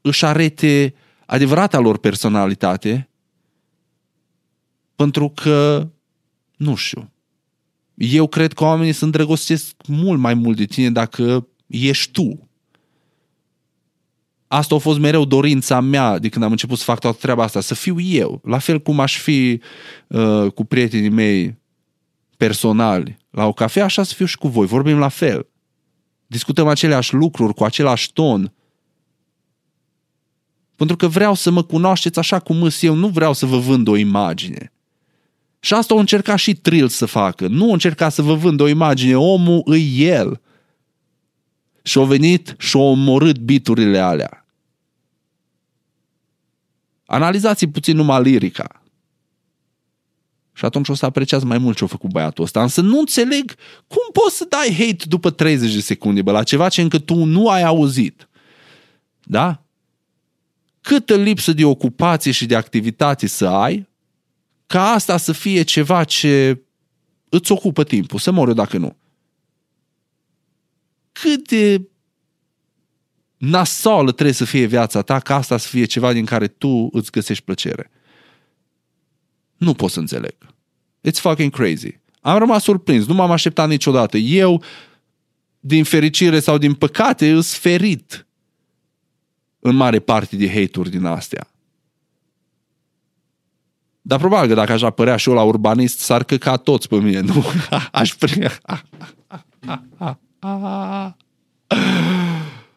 își arete adevărata lor personalitate pentru că, nu știu, eu cred că oamenii se îndrăgostesc mult mai mult de tine dacă ești tu. Asta a fost mereu dorința mea de când am început să fac toată treaba asta, să fiu eu. La fel cum aș fi uh, cu prietenii mei personali la o cafea, așa să fiu și cu voi. Vorbim la fel. Discutăm aceleași lucruri, cu același ton. Pentru că vreau să mă cunoașteți așa cum îs eu, nu vreau să vă vând o imagine. Și asta o încerca și Trill să facă. Nu o încerca să vă vând o imagine, omul îi el. Și au venit și au omorât biturile alea. Analizați puțin numai lirica. Și atunci o să apreciați mai mult ce a făcut băiatul ăsta. Însă nu înțeleg cum poți să dai hate după 30 de secunde, bă, la ceva ce încă tu nu ai auzit. Da? Câtă lipsă de ocupație și de activitate să ai, ca asta să fie ceva ce îți ocupă timpul, să mor eu dacă nu. Cât de nasolă trebuie să fie viața ta ca asta să fie ceva din care tu îți găsești plăcere. Nu pot să înțeleg. It's fucking crazy. Am rămas surprins, nu m-am așteptat niciodată. Eu, din fericire sau din păcate, îs ferit în mare parte de hate-uri din astea. Dar probabil că dacă aș apărea și eu la urbanist, s-ar căca toți pe mine, nu? Aș prea...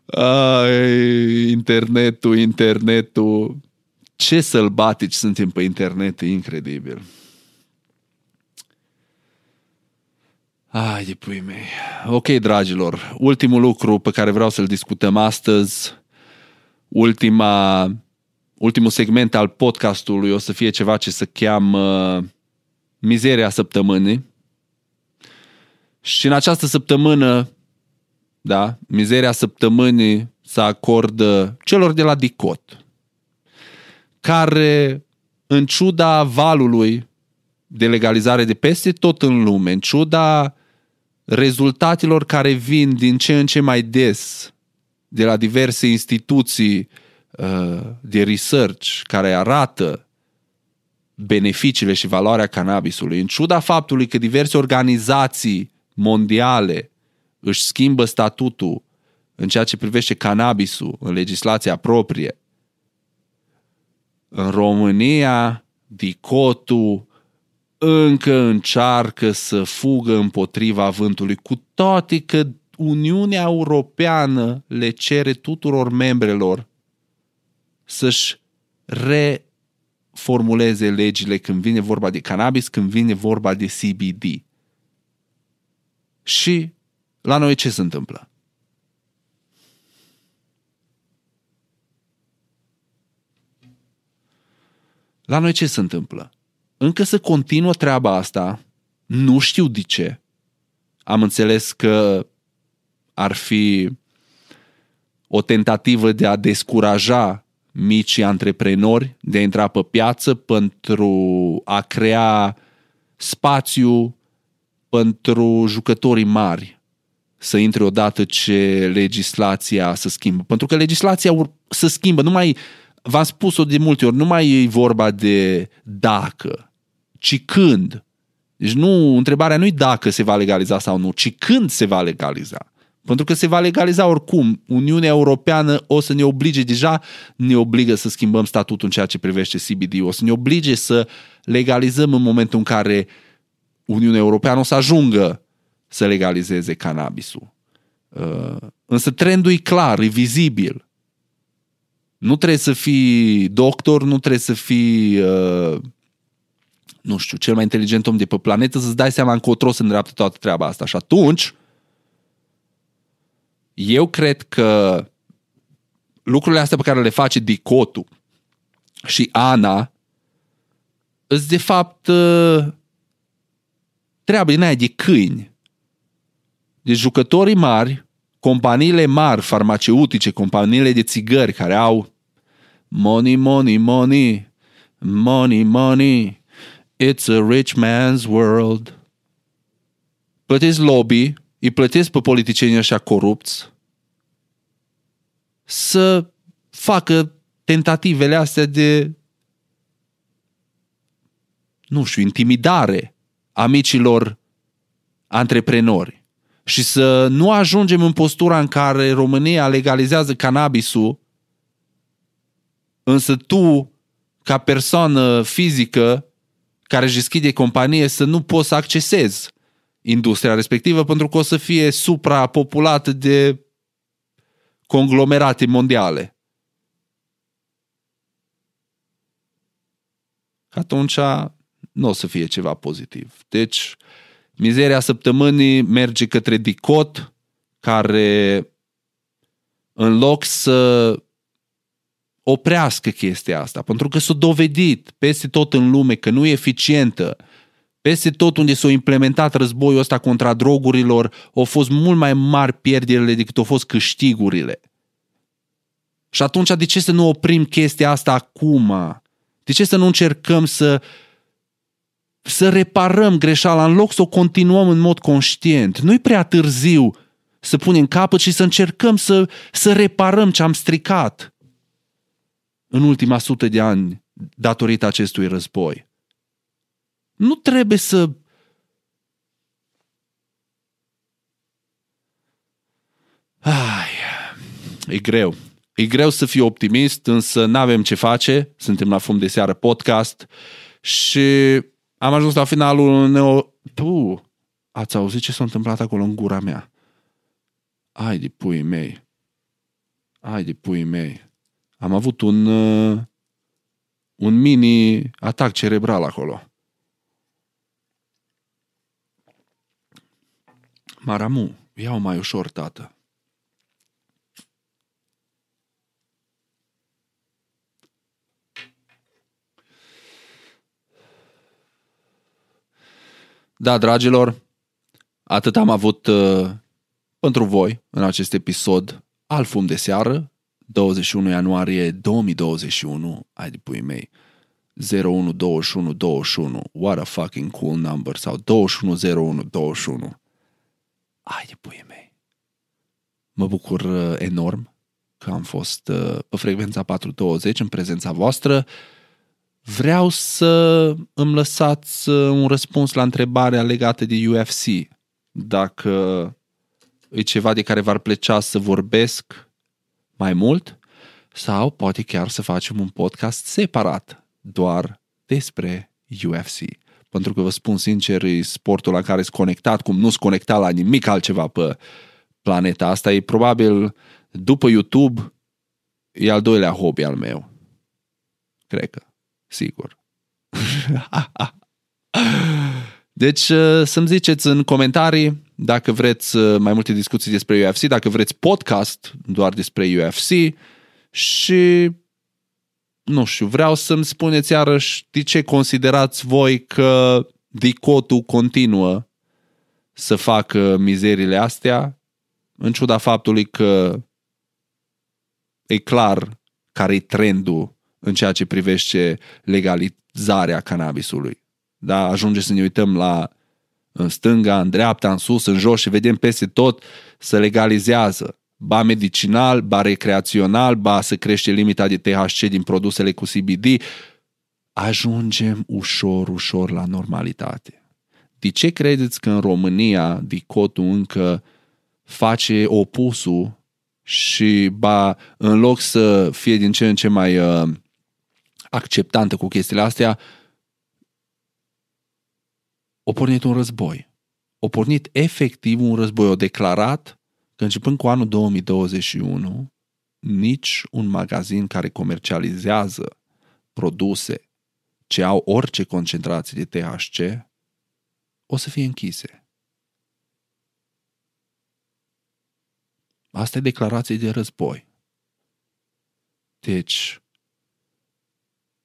Ai, internetul, internetul. Ce sălbatici suntem pe internet, e incredibil. Ai de pui mei. Ok, dragilor, ultimul lucru pe care vreau să-l discutăm astăzi, ultima, ultimul segment al podcastului o să fie ceva ce se cheamă Mizeria săptămânii. Și în această săptămână, da, mizeria săptămânii se acordă celor de la DICOT, care, în ciuda valului de legalizare de peste tot în lume, în ciuda rezultatelor care vin din ce în ce mai des de la diverse instituții uh, de research care arată beneficiile și valoarea cannabisului, în ciuda faptului că diverse organizații mondiale își schimbă statutul în ceea ce privește cannabisul în legislația proprie, în România, dicotul încă încearcă să fugă împotriva vântului, cu toate că Uniunea Europeană le cere tuturor membrelor să-și reformuleze legile când vine vorba de cannabis, când vine vorba de CBD. Și la noi ce se întâmplă? La noi ce se întâmplă? Încă se continuă treaba asta, nu știu de ce. Am înțeles că ar fi o tentativă de a descuraja micii antreprenori de a intra pe piață pentru a crea spațiu pentru jucătorii mari să intre odată ce legislația se schimbă. Pentru că legislația se schimbă, nu mai v-am spus-o de multe ori, nu mai e vorba de dacă, ci când. Deci nu, întrebarea nu e dacă se va legaliza sau nu, ci când se va legaliza. Pentru că se va legaliza oricum. Uniunea Europeană o să ne oblige, deja ne obligă să schimbăm statutul în ceea ce privește CBD, o să ne oblige să legalizăm în momentul în care Uniunea Europeană o să ajungă să legalizeze cannabisul. Uh, însă trendul e clar, e vizibil. Nu trebuie să fii doctor, nu trebuie să fii, uh, nu știu, cel mai inteligent om de pe planetă să-ți dai seama încotro să îndreaptă toată treaba asta. Și atunci, eu cred că lucrurile astea pe care le face Dicotu și Ana îți de fapt uh, treabă din aia de câini. De jucătorii mari, companiile mari farmaceutice, companiile de țigări care au money, money, money, money, money, it's a rich man's world. Plătesc lobby, îi plătesc pe politicienii ăștia corupți să facă tentativele astea de nu știu, intimidare a micilor antreprenori și să nu ajungem în postura în care România legalizează cannabisul, însă tu, ca persoană fizică care își deschide companie, să nu poți să accesezi industria respectivă pentru că o să fie suprapopulată de conglomerate mondiale. Atunci nu o să fie ceva pozitiv. Deci, mizeria săptămânii merge către Dicot, care în loc să oprească chestia asta, pentru că s-a dovedit peste tot în lume că nu e eficientă, peste tot unde s-a implementat războiul ăsta contra drogurilor, au fost mult mai mari pierderile decât au fost câștigurile. Și atunci de ce să nu oprim chestia asta acum? De ce să nu încercăm să să reparăm greșeala în loc să o continuăm în mod conștient? Nu-i prea târziu să punem capăt și să încercăm să, să reparăm ce am stricat în ultima sută de ani datorită acestui război. Nu trebuie să Ai, e greu. E greu să fiu optimist, însă nu avem ce face. Suntem la fum de seară podcast și am ajuns la finalul neo... Tu, ați auzit ce s-a întâmplat acolo în gura mea? Ai de pui mei. Ai de pui mei. Am avut un, uh, un mini atac cerebral acolo. Maramu, iau mai ușor, tată. Da, dragilor, atât am avut uh, pentru voi în acest episod al Fum de Seară, 21 ianuarie 2021, ai de pui mei, 012121, what a fucking cool number, sau 210121. Ai de pui mei. Mă bucur uh, enorm că am fost uh, pe frecvența 420 în prezența voastră. Vreau să îmi lăsați uh, un răspuns la întrebarea legată de UFC. Dacă e ceva de care v-ar plăcea să vorbesc mai mult sau poate chiar să facem un podcast separat doar despre UFC. Pentru că vă spun sincer, e sportul la care sunt conectat, cum nu sunt conectat la nimic altceva pe planeta asta. E probabil, după YouTube, e al doilea hobby al meu. Cred că sigur. Deci uh, să-mi ziceți în comentarii dacă vreți uh, mai multe discuții despre UFC, dacă vreți podcast doar despre UFC și nu știu, vreau să-mi spuneți iarăși de ce considerați voi că dicotul continuă să facă mizerile astea, în ciuda faptului că e clar care e trendul în ceea ce privește legalizarea cannabisului. Da? Ajunge să ne uităm la în stânga, în dreapta, în sus, în jos și vedem peste tot să legalizează. Ba medicinal, ba recreațional, ba să crește limita de THC din produsele cu CBD, ajungem ușor, ușor la normalitate. De ce credeți că în România dicotul încă face opusul și ba în loc să fie din ce în ce mai uh, acceptantă cu chestiile astea, o pornit un război. O pornit efectiv un război. O declarat că începând cu anul 2021, nici un magazin care comercializează produse ce au orice concentrație de THC o să fie închise. Asta e declarație de război. Deci,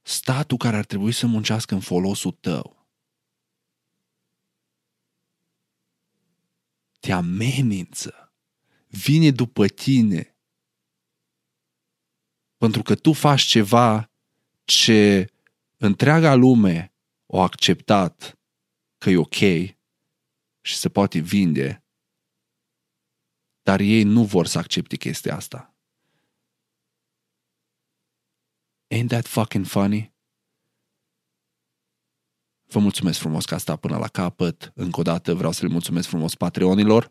statul care ar trebui să muncească în folosul tău, te amenință, vine după tine, pentru că tu faci ceva ce întreaga lume o acceptat că e ok și se poate vinde, dar ei nu vor să accepte chestia asta. Ain't that fucking funny? Vă mulțumesc frumos că a stat până la capăt. Încă o dată vreau să le mulțumesc frumos Patreonilor.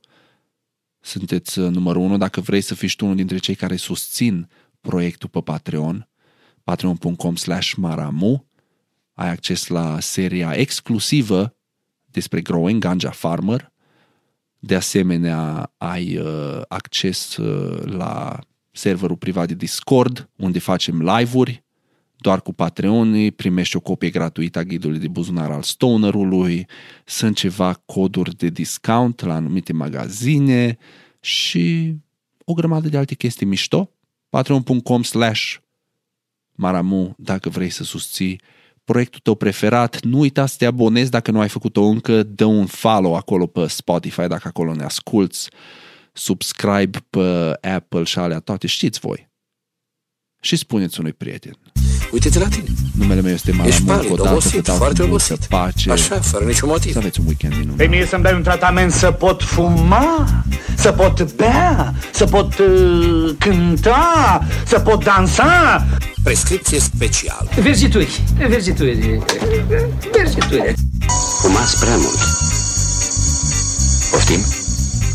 Sunteți uh, numărul unu. Dacă vrei să fiți tu unul dintre cei care susțin proiectul pe Patreon, patreon.com slash maramu, ai acces la seria exclusivă despre Growing Ganja Farmer. De asemenea, ai uh, acces uh, la serverul privat de Discord, unde facem live-uri doar cu Patreon primești o copie gratuită a ghidului de buzunar al Stonerului, sunt ceva coduri de discount la anumite magazine și o grămadă de alte chestii mișto. patreon.com slash maramu dacă vrei să susții proiectul tău preferat. Nu uita să te abonezi dacă nu ai făcut-o încă, dă un follow acolo pe Spotify dacă acolo ne asculți, subscribe pe Apple și alea toate, știți voi. Și spuneți unui prieten. Uite-te la tine. Numele meu este Maramu, Ești palid, odată obosit, să foarte multă obosit. pace. Așa, fără niciun motiv. Să aveți un weekend Pe minunat. mie să-mi dai un tratament să pot fuma, să pot bea, să pot uh, cânta, să pot dansa. Prescripție specială. Verzituri, verzituri, verzituri. Fumați prea mult. Poftim?